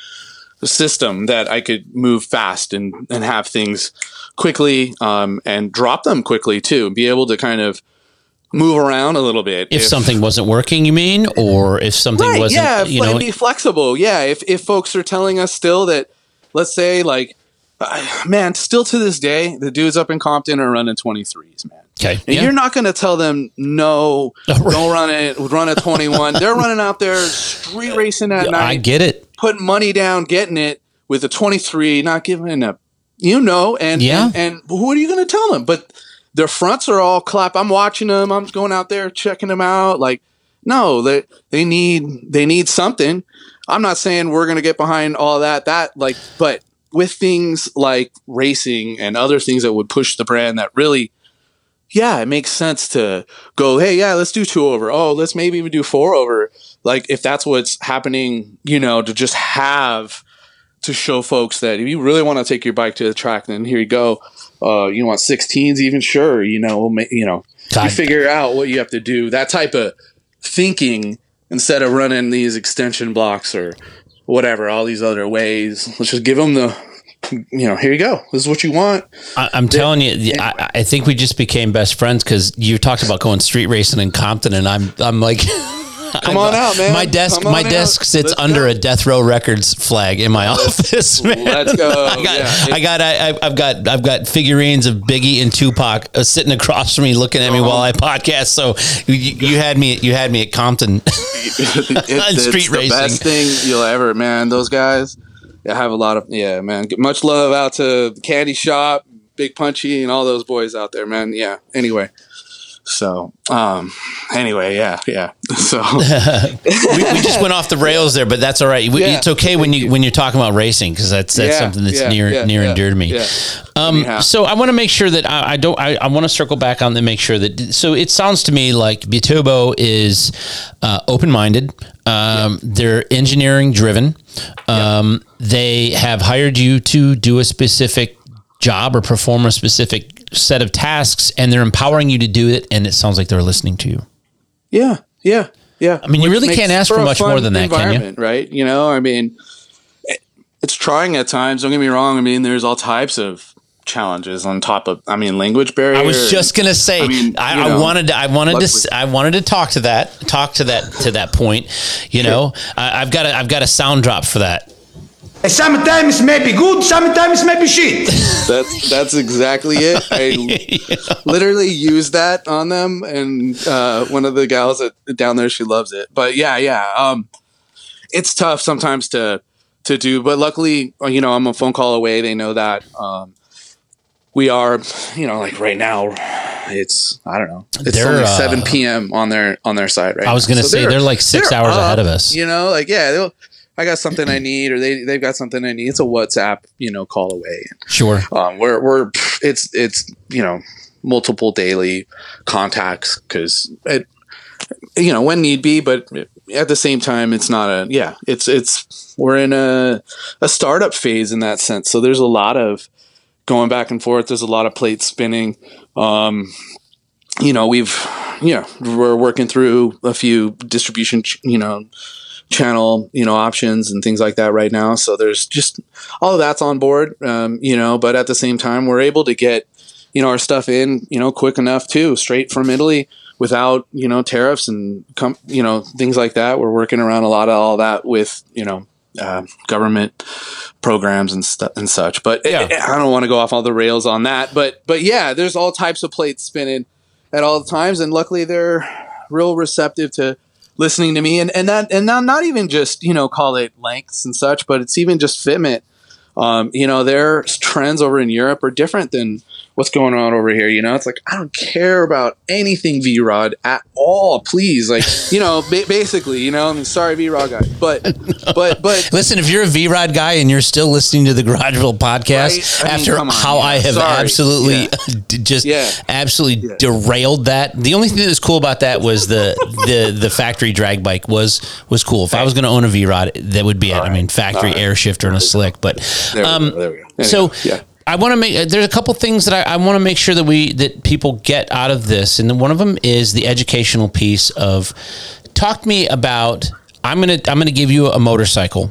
system that I could move fast and and have things quickly um, and drop them quickly too. Be able to kind of move around a little bit If, something wasn't working, you mean, or if something right, wasn't, yeah, you know, be flexible. Yeah, if if folks are telling us still that, let's say like, uh, man, still to this day, the dudes up in Compton are running twenty threes, man. Okay, And yeah. you're not going to tell them no, don't run it, run a 21. They're running out there street racing at I night, I get it. putting money down, getting it with a 23, not giving up. you know, and Yeah. and, and what are you going to tell them? But their fronts are all clap. I'm watching them. I'm going out there checking them out. Like, no, they they need they need something. I'm not saying we're going to get behind all that. That like, but with things like racing and other things that would push the brand that really yeah, it makes sense to go, hey, yeah, let's do two over. Oh, let's maybe even do four over. Like, if that's what's happening, you know, to just have to show folks that if you really want to take your bike to the track, then here you go. Uh, you want 16s, even sure, you know, we'll ma- you know, God. you figure out what you have to do. That type of thinking instead of running these extension blocks or whatever, all these other ways. Let's just give them the, you know, here you go. This is what you want. I, I'm telling you, I, I think we just became best friends because you talked about going street racing in Compton, and I'm, I'm like, Come on out, man. My desk, my on out. desk sits Let's under go. a Death Row Records flag in my office. Man. Let's go. I got, Yeah. I got, I, I've got, I've got figurines of Biggie and Tupac uh, sitting across from me, looking at me while I podcast. So you, you had me, you had me at Compton. It- On it's street the racing. best thing you'll ever, man. Those guys, I have a lot of, yeah, man. Much love out to the Candy Shop, Big Punchy, and all those boys out there, man. Yeah. Anyway, so, um, anyway, yeah, yeah. So, we, we just went off the rails there, but that's all right. We, Yeah. it's okay when you when you're talking about racing because that's that's Yeah, something that's yeah, near near and dear to me. Um, so I want to make sure that I, I don't. I, I want to circle back on to make sure that. So it sounds to me like Bitubo is uh, open minded. Um, They're engineering driven. Um, They have hired you to do a specific job or perform a specific set of tasks, and they're empowering you to do it. And it sounds like they're listening to you. yeah, yeah, yeah. I mean, you really can't ask for much more than that, can you? Right? You know, I mean, it's trying at times. Don't get me wrong. I mean, there's all types of challenges on top of. I mean, language barrier. I was just gonna say. I, I mean, I, you know, wanted to. I wanted to. I wanted to talk to that. Talk to that. To that point. You know, I, I've got. A, I've got a sound drop for that. Sometimes maybe good, sometimes maybe shit. That's that's exactly it. I literally used that on them, and uh, one of the gals that, down there, she loves it. But yeah, yeah, um, it's tough sometimes to to do. But luckily, you know, I'm a phone call away. They know that. Um, we are, you know, like right now, it's I don't know, it's They're, only uh, seven p.m. on their on their side right. I was gonna say, they're like six hours ahead of us. You know, like yeah. I got something I need, or they they've got something I need. It's a WhatsApp, you know, call away. Sure. Um, we're we're it's it's you know multiple daily contacts because it you know when need be, but at the same time it's not a yeah it's it's we're in a a startup phase in that sense. So there's a lot of going back and forth. There's a lot of plates spinning. Um, you know we've yeah we're working through a few distribution ch- you know channel you know options and things like that right now so there's just all of that's on board um, you know but at the same time we're able to get you know our stuff in you know quick enough too straight from italy without you know tariffs and com- you know things like that we're working around a lot of all that with you know uh, government programs and stuff and such but Yeah. i don't want to go off all the rails on that but but yeah there's all types of plates spinning at all times and luckily they're real receptive to listening to me and and that and not, not even just you know call it lengths and such but it's even just fitment um, you know their trends over in europe are different than what's going on over here you know it's like i don't care about anything v-rod at all please like you know ba- basically you know i mean sorry v-rod guy but but but Listen, if you're a V Rod guy and you're still listening to the Garageville podcast Right? I mean, after on, how yeah. I have Sorry. absolutely Yeah. just Yeah. absolutely derailed that. The only thing that was cool about that was the the the factory drag bike was was cool. If I was going to own a V Rod, that would be it. I mean, factory air shifter and a slick, but there we um, go, there we go. Anyway, so yeah I want to make. Uh, there's a couple things that I, I want to make sure that we that people get out of this, and then one of them is the educational piece of talk to me about. I'm gonna I'm gonna give you a motorcycle,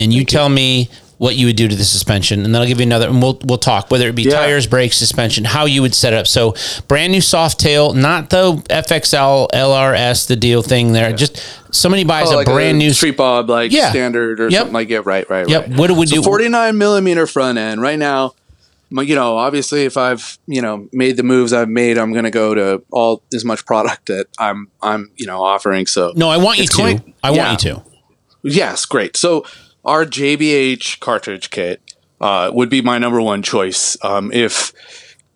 and you tell me what you would do to the suspension, and then I'll give you another, and we'll we'll talk whether it be Yeah. tires, brakes, suspension, how you would set it up. So brand new Softail, not the FXL LRS, the deal thing there. Just somebody buys Oh, a like brand new. street bob, like Yeah. standard or Yep. something like yeah, right, right, Yep. right. What do we so do? 49 millimeter front end right now. You know, obviously, if I've you know made the moves I've made, I'm going to go to all as much product that I'm I'm you know offering. So no, I want you to. going- I yeah. want you to. Yes, great. So our JBH cartridge kit uh, would be my number one choice. Um, if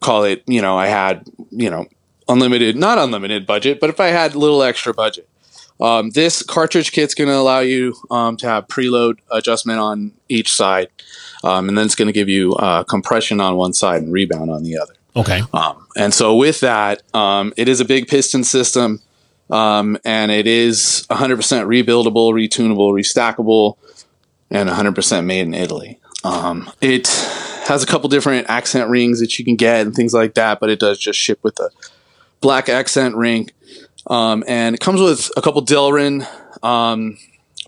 call it, you know, I had you know unlimited, not unlimited budget, but if I had a little extra budget, um, this cartridge kit's going to allow you um, to have preload adjustment on each side, um, and then it's going to give you uh, compression on one side and rebound on the other. Okay. Um, and so with that, um, it is a big piston system, um, and it is 100% rebuildable, retunable, restackable, and 100% made in Italy. Um, it has a couple different accent rings that you can get and things like that, but it does just ship with a black accent ring. Um, and it comes with a couple Delrin um,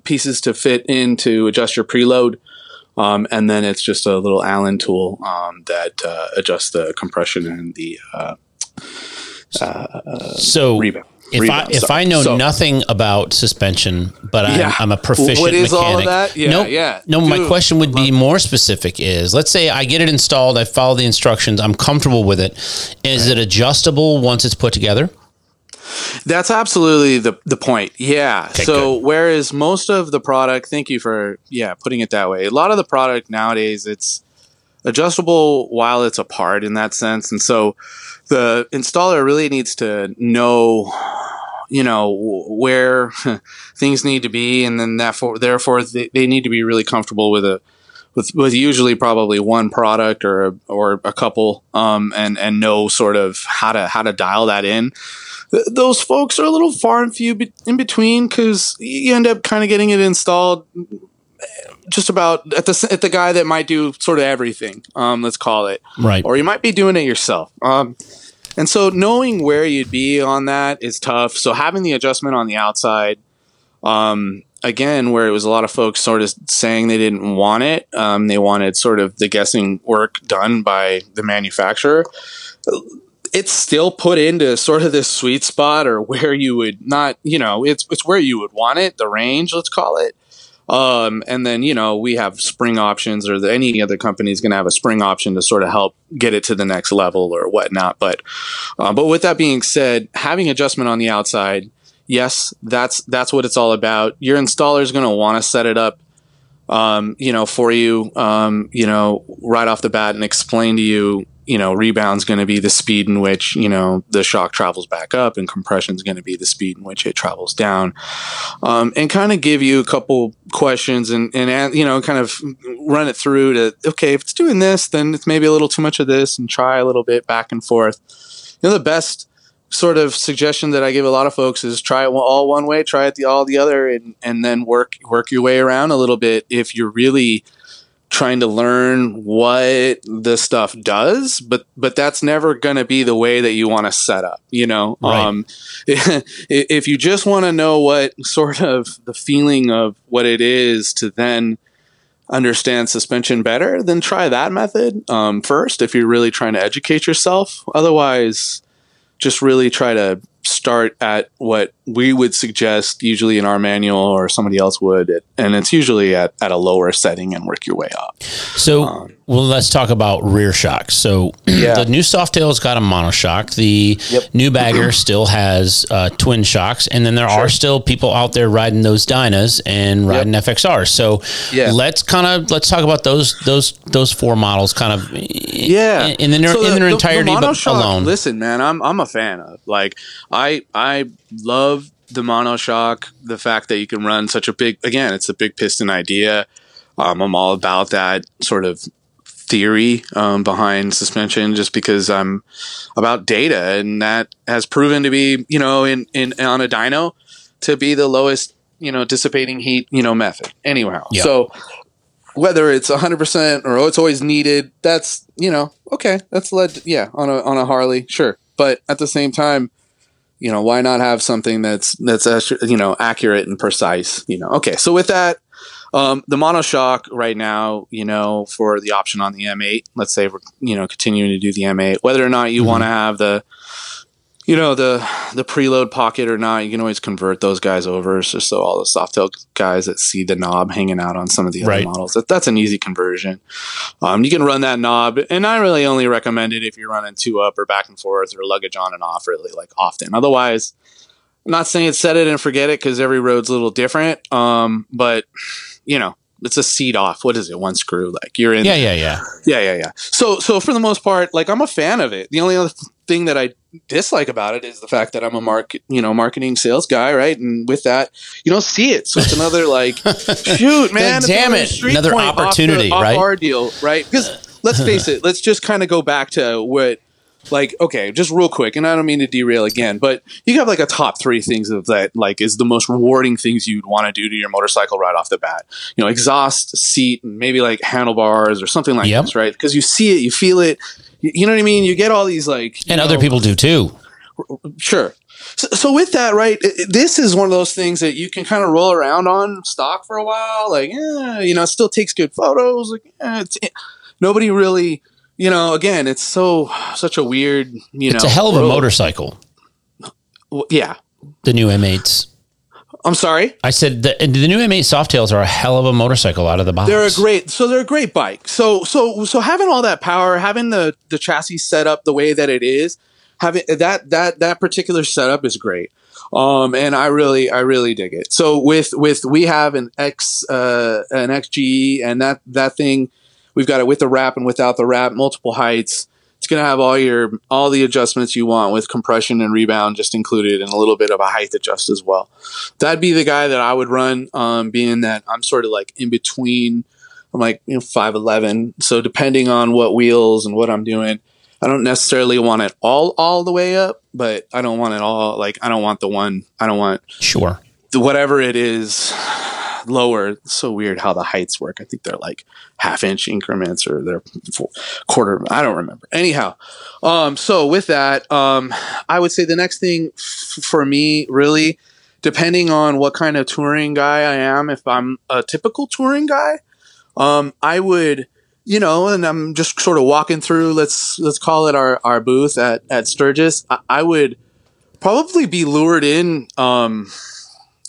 pieces to fit in to adjust your preload. Um, and then it's just a little Allen tool um, that uh, adjusts the compression and the uh, So rebound. if I if stuff. I know So- nothing about suspension, but I'm, Yeah. I'm a proficient What is mechanic. all of that? Yeah, no, yeah. No, my question would be more specific. Is let's say I get it installed, I follow the instructions, I'm comfortable with it. Is it adjustable once it's put together? That's absolutely the the point. Yeah. Okay, so whereas most of the product, thank you for yeah putting it that way. A lot of the product nowadays it's adjustable while it's apart in that sense, and so the installer really needs to know you know where things need to be, and then therefore therefore they, they need to be really comfortable with a with, with usually probably one product or a, or a couple, um, and and know sort of how to how to dial that in. Th- those folks are a little far and few be- in between because you end up kind of getting it installed just about at the at the guy that might do sort of everything. Um, let's call it Right. or you might be doing it yourself. Um, and so knowing where you'd be on that is tough. So having the adjustment on the outside, um, again, where it was a lot of folks sort of saying they didn't want it, um, they wanted sort of the guessing work done by the manufacturer. It's still put into sort of this sweet spot or where you would not, you know, it's it's where you would want it, the range, let's call it. Um, and then you know we have spring options, or the, any other company is going to have a spring option to sort of help get it to the next level or whatnot. But uh, but with that being said, having adjustment on the outside, yes, that's that's what it's all about. Your installer is going to want to set it up, um, you know, for you, um, you know, right off the bat and explain to you, you know, rebound's going to be the speed in which you know the shock travels back up, and compression's going to be the speed in which it travels down. Um, and kind of give you a couple questions and, and you know kind of run it through to okay if it's doing this then it's maybe a little too much of this and try a little bit back and forth. You know the best sort of suggestion that I give a lot of folks is try it all one way try it the all the other and and then work work your way around a little bit if you're really trying to learn what the stuff does but but that's never going to be the way that you want to set up you know Right. um if you just want to know what sort of the feeling of what it is to then understand suspension better then try that method um, first if you're really trying to educate yourself otherwise just really try to start at what we would suggest usually in our manual or somebody else would and it's usually at, at a lower setting and work your way up So, well, let's talk about rear shocks. So, Yeah. the new Softail's got a monoshock. The new Bagger still has uh, twin shocks, and then there are still people out there riding those Dynas and riding FXRs. So, Yeah. let's kind of let's talk about those those those four models, kind of yeah in, in their So in the- their entirety, the but monoshock, alone. Listen, man, I'm I'm a fan of like I I love the monoshock. The fact that you can run such a big again, it's a big piston idea. Um, I'm all about that sort of theory um, behind suspension, just because I'm about data, and that has proven to be you know in in on a dyno to be the lowest you know dissipating heat you know method. Anyhow, so whether it's 100% or oh, it's always needed that's you know okay that's led yeah on a on a harley sure but at the same time You know, why not have something that's that's you know accurate and precise? You know, okay. So with that, um, the monoshock right now, you know, for the option on the M8, let's say we're you know continuing to do the M8, whether or not you want to have the you know the the preload pocket or not, you can always convert those guys over. It's just so all the softail guys that see the knob hanging out on some of the other Right. models, that, that's an easy conversion. Um, you can run that knob, and I really only recommend it if you're running two up or back and forth or luggage on and off really like often. Otherwise, I'm not saying set it and forget it because every road's a little different. Um, but you know, it's a seat off. What is it? One screw. Like you're in. Yeah, yeah, yeah. Yeah, yeah, yeah. So, so for the most part, like I'm a fan of it. The only other thing that I dislike about it is the fact that I'm a market, you know, marketing sales guy, right? And with that, you don't see it. So it's another like, shoot, man, damn another it, another point off the- opportunity, off right? Our deal, right? Because let's face it, let's just kind of go back to what. Like okay, just real quick, and I don't mean to derail again, but you have like a top three things of that like is the most rewarding things you'd want to do to your motorcycle right off the bat. You know, exhaust, seat, and maybe like handlebars or something like Yep. this, right? Because you see it, you feel it. You, know what I mean? You get all these like And other people do too. Sure. So, so with that, right, this is one of those things that you can kind of roll around on stock for a while. Like, yeah, you know, it still takes good photos. Like, yeah, it's, it, nobody really, you know, again, it's so such a weird, you know, It's a hell of a motorcycle. Yeah, The new M8s. I'm sorry. I said the, the new M8 Softails are a hell of a motorcycle out of the box. They're a great, so they're a great bike. So, so, so having all that power, having the the chassis set up the way that it is, having that that that particular setup is great. Um, and I really, I really dig it. So with with we have an X uh, an XGE, and that that thing, we've got it with the wrap and without the wrap, multiple heights. It's gonna have all your all the adjustments you want with compression and rebound just included, and a little bit of a height adjust as well. That'd be the guy that I would run, um, being that I'm sort of like in between. I'm like you know five eleven, so depending on what wheels and what I'm doing, I don't necessarily want it all all the way up, but I don't want it all like I don't want the one I don't want Sure. whatever it is lower. It's so weird how the heights work. I think they're like half inch increments or they're quarter. I don't remember. Anyhow, um, so with that, um, I would say the next thing f- for me really, depending on what kind of touring guy I am, if I'm a typical touring guy, um, I would. You know, and I'm just sort of walking through. Let's let's call it our, our booth at at Sturgis. I, I would probably be lured in um,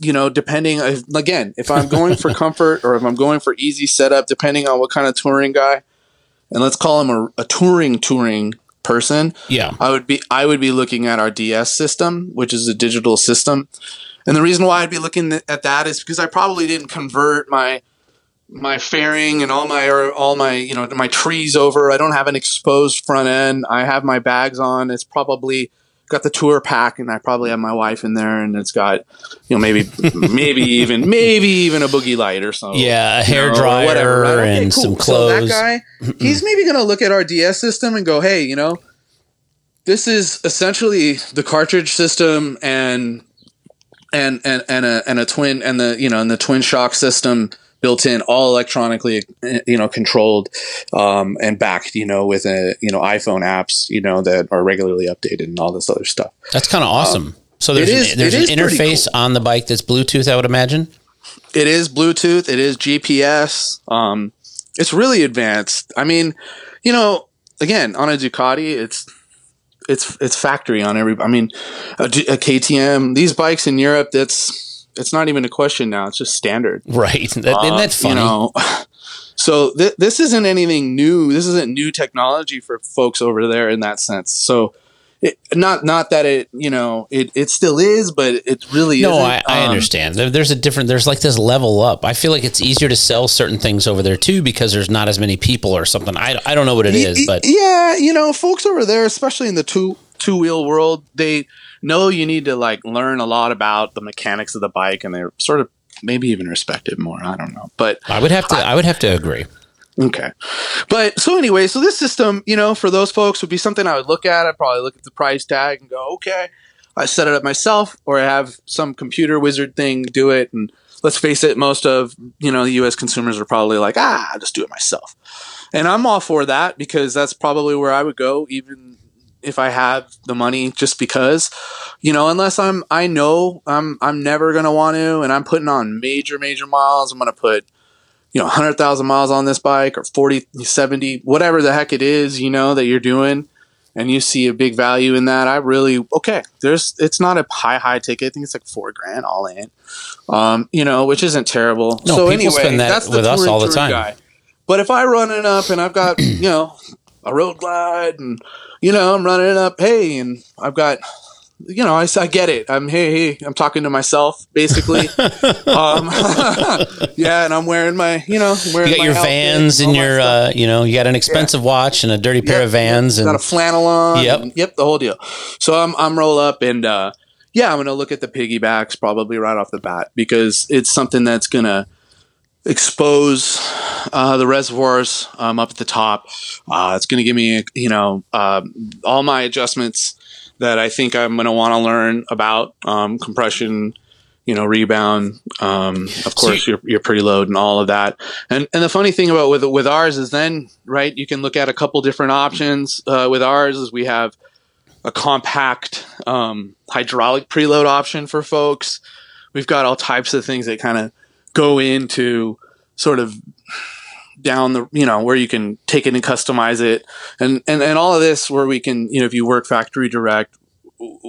you know, depending if, again, if I'm going for comfort or if I'm going for easy setup, depending on what kind of touring guy, and let's call him a, a touring touring person, Yeah. I would be I would be looking at our DS system, which is a digital system. And the reason why I'd be looking at that is because I probably didn't convert my my fairing and all my all my you know my trees over. I don't have an exposed front end. I have my bags on. It's probably got the tour pack, and I probably have my wife in there, and it's got you know maybe maybe even maybe even a boogie light or something. Yeah, a you hair know, or dryer whatever, right? Okay, and cool. some So clothes. that guy, he's maybe going to look at our DS system and go, "Hey, you know, this is essentially the cartridge system and and and and a and a twin and the you know and the twin shock system built in, all electronically, you know, controlled um, and backed, you know, with a you know iPhone apps, you know, that are regularly updated and all this other stuff. That's kind of awesome. so there's Um, is- an, there's an interface on the bike that's Bluetooth. I would imagine. It is Bluetooth. It is GPS. Um, it's really advanced. I mean, you know, again, on a Ducati, it's it's it's factory on every. I mean, a KTM. These bikes in Europe, that's it's not even a question now. It's just standard. Right. That, Uh, and that's funny. You know, so th- this isn't anything new. This isn't new technology for folks over there in that sense. So. It, not not that it you know it, it still is, but it really no. I, I Um, understand. There, there's a different. There's like this level up. I feel like it's easier to sell certain things over there too because there's not as many people or something. I, I don't know what it Y- is, but yeah, you know, folks over there, especially in the two two wheel world, they know you need to like learn a lot about the mechanics of the bike, and they're sort of maybe even respect it more. I don't know, but I would have to. I would have to agree. okay. But so anyway, so this system, you know, for those folks would be something I would look at. I'd probably look at the price tag and go, okay, I set it up myself, or I have some computer wizard thing do it. And let's face it, most of you know the U.S. consumers are probably like, ah, I'll just do it myself. And I'm all for that because that's probably where I would go, even if I have the money just because, you know, unless I'm I know I'm I'm never gonna want to and I'm putting on major, major miles, I'm gonna put you know, 100,000 miles on this bike or 40, 70, whatever the heck it is, you know, that you're doing and you see a big value in that, I really, okay, there's, it's not a high, high ticket. I think it's like four grand all in, um, you know, which isn't terrible. No, so people anyway, spend that that's the with us all the time. Guy. But if I run it up and I've got, you know, a road glide and, you know, I'm running up, hey, and I've got, you know, I, I get it. I'm hey, hey, I'm talking to myself basically. um, yeah, and I'm wearing my, you know, wearing You got my your Vans all and your, uh, you know, you got an expensive watch and a dirty pair Yep, of Vans, yep, and got a flannel on. Yep. and- yep, the whole deal. So I'm I'm roll up and uh, yeah, I'm gonna look at the piggybacks probably right off the bat because it's something that's gonna expose uh, the reservoirs um, up at the top. Uh, it's gonna give me you know um all my adjustments that I think I'm gonna want to learn about um, compression. You know, rebound. Um, of course, your your preload and all of that. And and the funny thing about with with ours is then right, you can look at a couple different options. Uh, with ours is we have a compact um, hydraulic preload option for folks. We've got all types of things that kind of go into sort of down the you know where you can take it and customize it. And and and all of this where we can you know if you work factory direct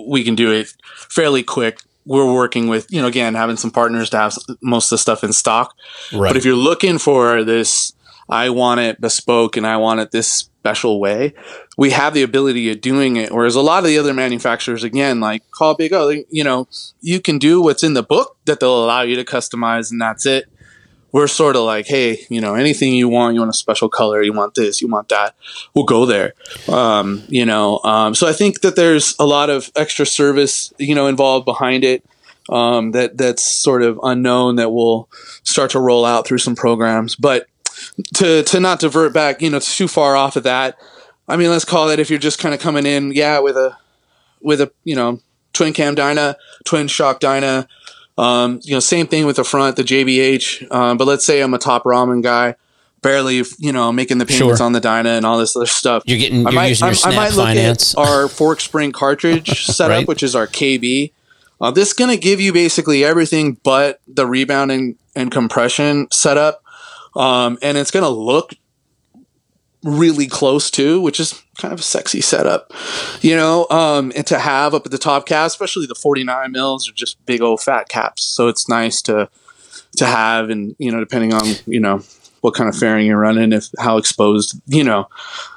we can do it fairly quick. We're working with you know again having some partners to have most of the stuff in stock. Right. but if you're looking for this, I want it bespoke and I want it this special way, we have the ability of doing it. Whereas a lot of the other manufacturers, again, like Call Big O, you know, you can do what's in the book that they'll allow you to customize and that's it. We're sort of like, hey, you know, anything you want, you want a special color, you want this, you want that, we'll go there. Um, you know, um, so I think that there's a lot of extra service, you know, involved behind it um, that that's sort of unknown that will start to roll out through some programs. But to to not divert back, you know, too far off of that. I mean, let's call it if you're just kind of coming in, yeah, with a with a you know twin cam Dyna, twin shock Dyna. Um, you know, same thing with the front, the JBH. Um, but let's say I'm a top ramen guy, barely you know making the payments Sure. on the Dyna and all this other stuff. You're getting, I you're might, using I, your I might look Finance. at our fork spring cartridge setup, Right. which is our KB. Uh, this is going to give you basically everything but the rebound and, and compression setup. Um, and it's going to look really close to, which is kind of a sexy setup, you know, um, and to have up at the top cap, especially the 49 mils are just big old fat caps. So it's nice to, to have, and, you know, depending on, you know, what kind of fairing you're running, if how exposed, you know,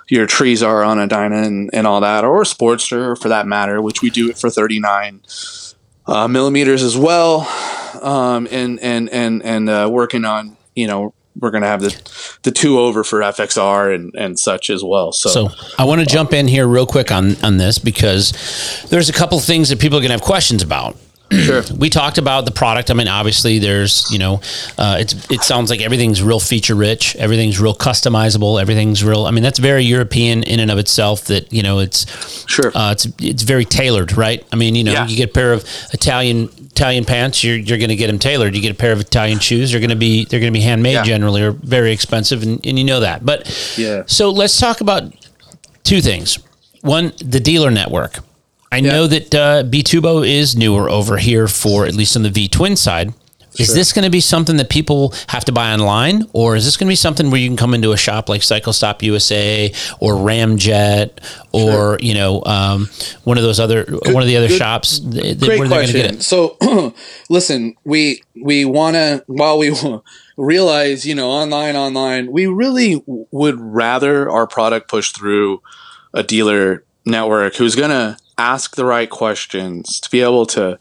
your trees are on a Dyna and, and all that, or a Sportster for that matter, which we do it for 39 uh, millimeters as well. Um, and, and, and, and, uh, working on, you know, we're going to have the, the two over for FXR and, and such as well. So, So I want to jump in here real quick on on this because there's a couple things that people are going to have questions about. Sure. We talked about the product. I mean, obviously, there's you know, uh, it's it sounds like everything's real feature rich. Everything's real customizable. Everything's real. I mean, that's very European in and of itself. That you know, it's Sure. uh, it's it's very tailored, right? I mean, you know, Yeah. you get a pair of Italian Italian pants, you're you're going to get them tailored. You get a pair of Italian shoes, they're going to be they're going to be handmade Yeah. generally, or very expensive, and, and you know that. But Yeah. so let's talk about two things. One, the dealer network. I know that uh, Bitubo is newer over here for at least on the V Twin side. Is this going to be something that people have to buy online, or is this going to be something where you can come into a shop like Cycle Stop USA or Ramjet, or you know um, one of those other one of the other good- shops? That, Great where they're gonna get question. it? So, listen, we we want to while we realize, you know, online, online, we really would rather our product push through a dealer network who's going to ask the right questions to be able to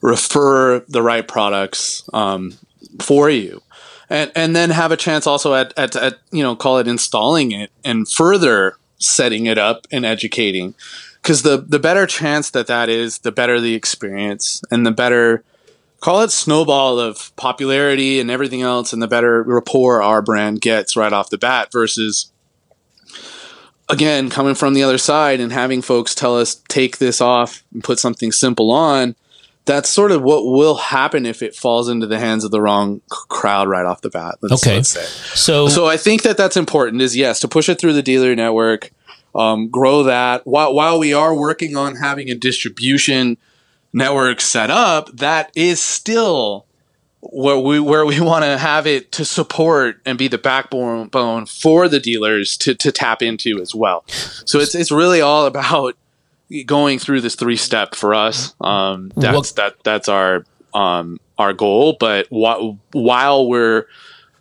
refer the right products um, for you. And, and then have a chance also at, at, at, you know, call it installing it and further setting it up and educating because the the better chance that that is, the better the experience, and the better call it snowball of popularity and everything else, and the better rapport our brand gets right off the bat. Versus, again, coming from the other side and having folks tell us take this off and put something simple on. That's sort of what will happen if it falls into the hands of the wrong c- crowd right off the bat. Let's, Okay. let's say So, so I think that that's important. Is yes to push it through the dealer network. um, grow that while while we are working on having a distribution network set up. That is still where we where we want to have it to support and be the backbone bone for the dealers to to tap into as well. So it's it's really all about going through this three step for us. Um, that's What- that that's our um, our goal. But wh- while we're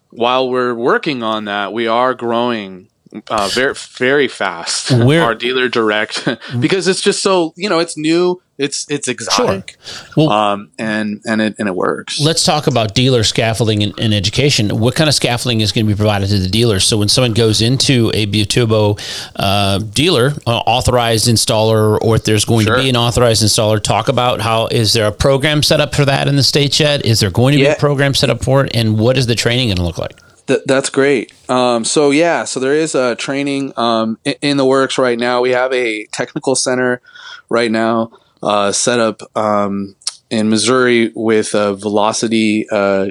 while we're working on that, we are growing uh, very very fast. Where- our dealer direct because it's just so you know it's new, it's it's exotic, Well- um, and and it and it works. Let's talk about dealer scaffolding and, and education. What kind of scaffolding is going to be provided to the dealers? So when someone goes into a Bitubo uh, dealer, uh, authorized installer, or if there's going Sure. to be an authorized installer, talk about how is there a program set up for that in the states yet? Is there going to be a program set up for it? And what is the training going to look like? Th- that's great. Um, so yeah, so there is a training um, in, in the works right now. We have a technical center right now uh, set up um, in Missouri with uh, Velocity uh,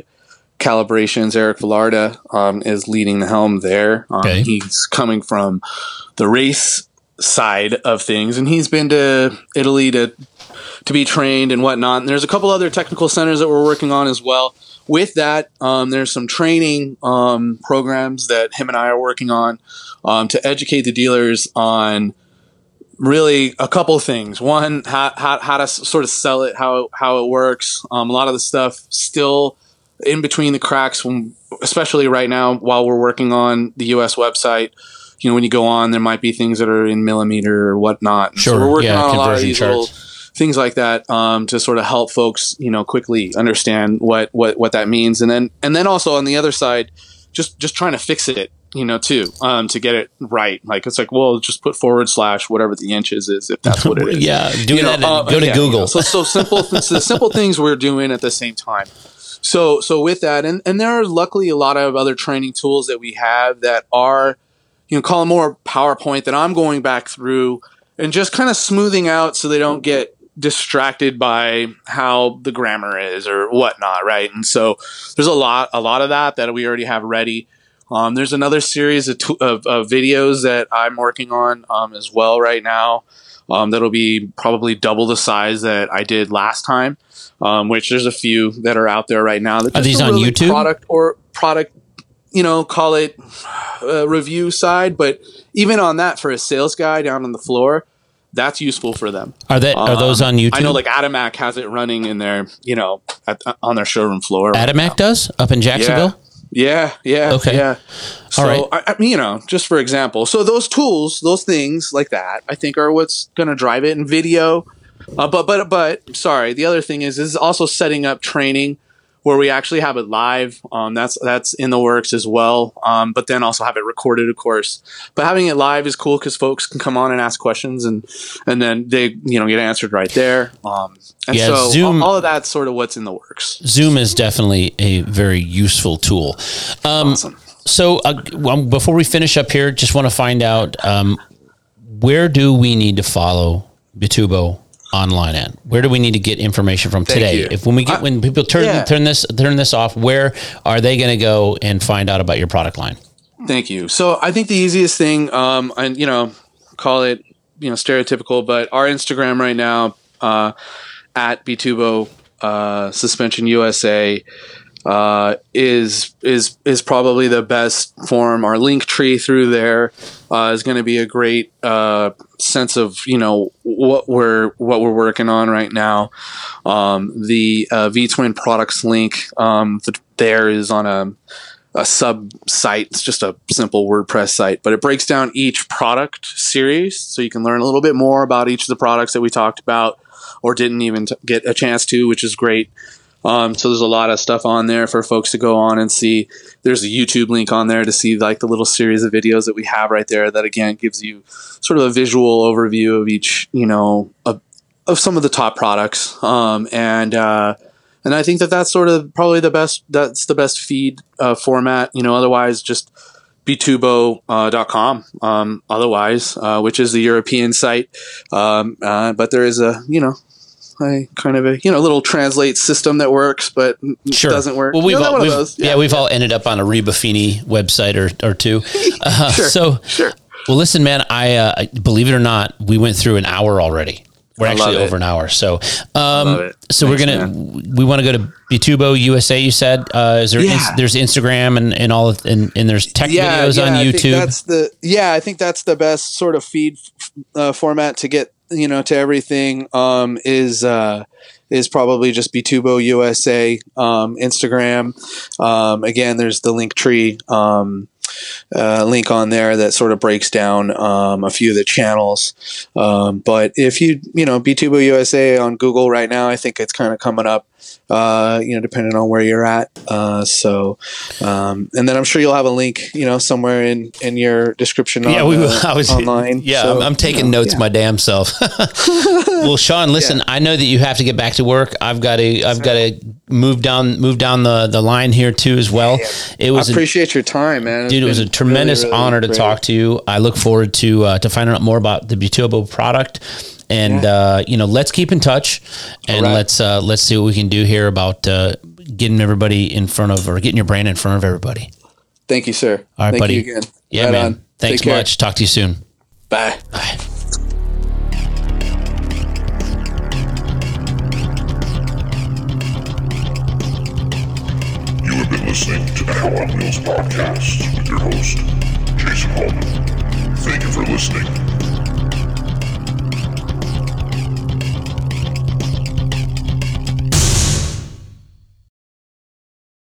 Calibrations. Eric Villarda um, is leading the helm there. Um, Okay. He's coming from the race side of things, and he's been to Italy to to be trained and whatnot. And there's a couple other technical centers that we're working on as well. With that, um, there's some training um, programs that him and I are working on um, to educate the dealers on really a couple things. One, how, how, how to sort of sell it, how how it works. Um, a lot of the stuff still in between the cracks, when, especially right now while we're working on the U.S. website. You know, when you go on, there might be things that are in millimeter or whatnot. Sure, So we're working yeah, on a lot of these charts. little things like that um, to sort of help folks, you know, quickly understand what, what what that means, and then and then also on the other side, just just trying to fix it, you know, too, um, to get it right. Like it's like, well, just put forward slash whatever the inches is, if that's what it is. Yeah, doing You know, that. uh, go to yeah, you Google. know, so so simple, so the simple things we're doing at the same time. So so with that, and and there are luckily a lot of other training tools that we have that are, you know, call them more PowerPoint that I'm going back through and just kind of smoothing out so they don't get distracted by how the grammar is or whatnot, right? And so there's a lot a lot of that that we already have ready. Um, there's another series of, t- of, of videos that I'm working on um, as well right now. Um, that'll be probably double the size that I did last time. Um, which there's a few that are out there right now. That Are these on really YouTube? Product or product, you know, call it uh, review side. But even on that, for a sales guy down on the floor, that's useful for them. Are that are those on YouTube? I know, like Adamec has it running in their, you know, at, on their showroom floor. Adamec does up in Jacksonville. Yeah, yeah, Okay. yeah. So, All right. I, I mean, you know, just for example, so those tools, those things like that, I think are what's going to drive it. in video, uh, but but but sorry, the other thing is is also setting up training where we actually have it live. Um, that's that's in the works as well. Um, but then also have it recorded, of course. But having it live is cool because folks can come on and ask questions, and and then they you know get answered right there. Um, and Yeah, so Zoom- all, of that's sort of what's in the works. Zoom is definitely a very useful tool. Um, Awesome. So, uh, well, before we finish up here, just want to find out um, where do we need to follow Bitubo online at? Where do we need to get information from today? you. If when we get when people turn yeah. turn this turn this off, where are they going to go and find out about your product line? Thank you. So I think the easiest thing, um, and you know, call it you know stereotypical, but our Instagram right now uh, at Bitubo uh, Suspension USA uh, is is is probably the best form. Our link tree through there uh, is going to be a great uh, sense of you know what we're what we're working on right now. Um, the uh, V Twin products link um, th- there is on a a sub site. It's just a simple WordPress site, but it breaks down each product series so you can learn a little bit more about each of the products that we talked about or didn't even t- get a chance to, which is great. Um, so there's a lot of stuff on there for folks to go on and see. There's a YouTube link on there to see like the little series of videos that we have right there. That again gives you sort of a visual overview of each, you know, of, of some of the top products. Um, and uh, and I think that that's sort of probably the best. That's the best feed uh, format. You know, otherwise just bitubo.com. Um, otherwise, uh, which is the European site. Um, uh, but there is a you know. A kind of a you know little translate system that works, but n- doesn't work. Well, we've You know, all, we've- those. yeah. we've all ended up on a Reba Feeney website or, or two. Uh, Sure, So, sure. Well, listen, man. I uh, believe it or not, we went through an hour already. We're I actually over an hour. So, um, it. so we're gonna we want to go to Bitubo USA. You said uh, is there Yeah. ins- there's Instagram and and all of, and, and there's tech yeah, videos yeah, on I think YouTube. that's the yeah. I think that's the best sort of feed uh, format to get you know to everything. Um, is uh, is probably just Bitubo USA um, Instagram. Um, again, there's the link tree. Um, uh, link on there that sort of breaks down um, a few of the channels. Um, but if you, you know, Bitubo USA on Google right now, I think it's kind of coming up, uh, you know, depending on where you're at. Uh, so, um, and then I'm sure you'll have a link, you know, somewhere in, in your description. yeah, on, we. uh, I was online. Yeah, So, I'm, I'm taking you know, notes yeah. my damn self. well, Sean, listen. I know that you have to get back to work. I've got to. I've got to move down move down the the line here too as well. It I was a, appreciate your time, man. It's Dude, it was a tremendous really, really honor to talk to you. I look forward to uh, to finding out more about the Bitubo product, and uh, you know, let's keep in touch, and right. let's uh, let's see what we can do here about uh, getting everybody in front of or getting your brand in front of everybody. Thank you, sir. All right, Thank buddy. You again. Yeah, Right man. on. Thanks Take care. much. Talk to you soon. Bye. Bye. You have been listening to the Hell on Wheels podcast with your host, Jason Hallman. Thank you for listening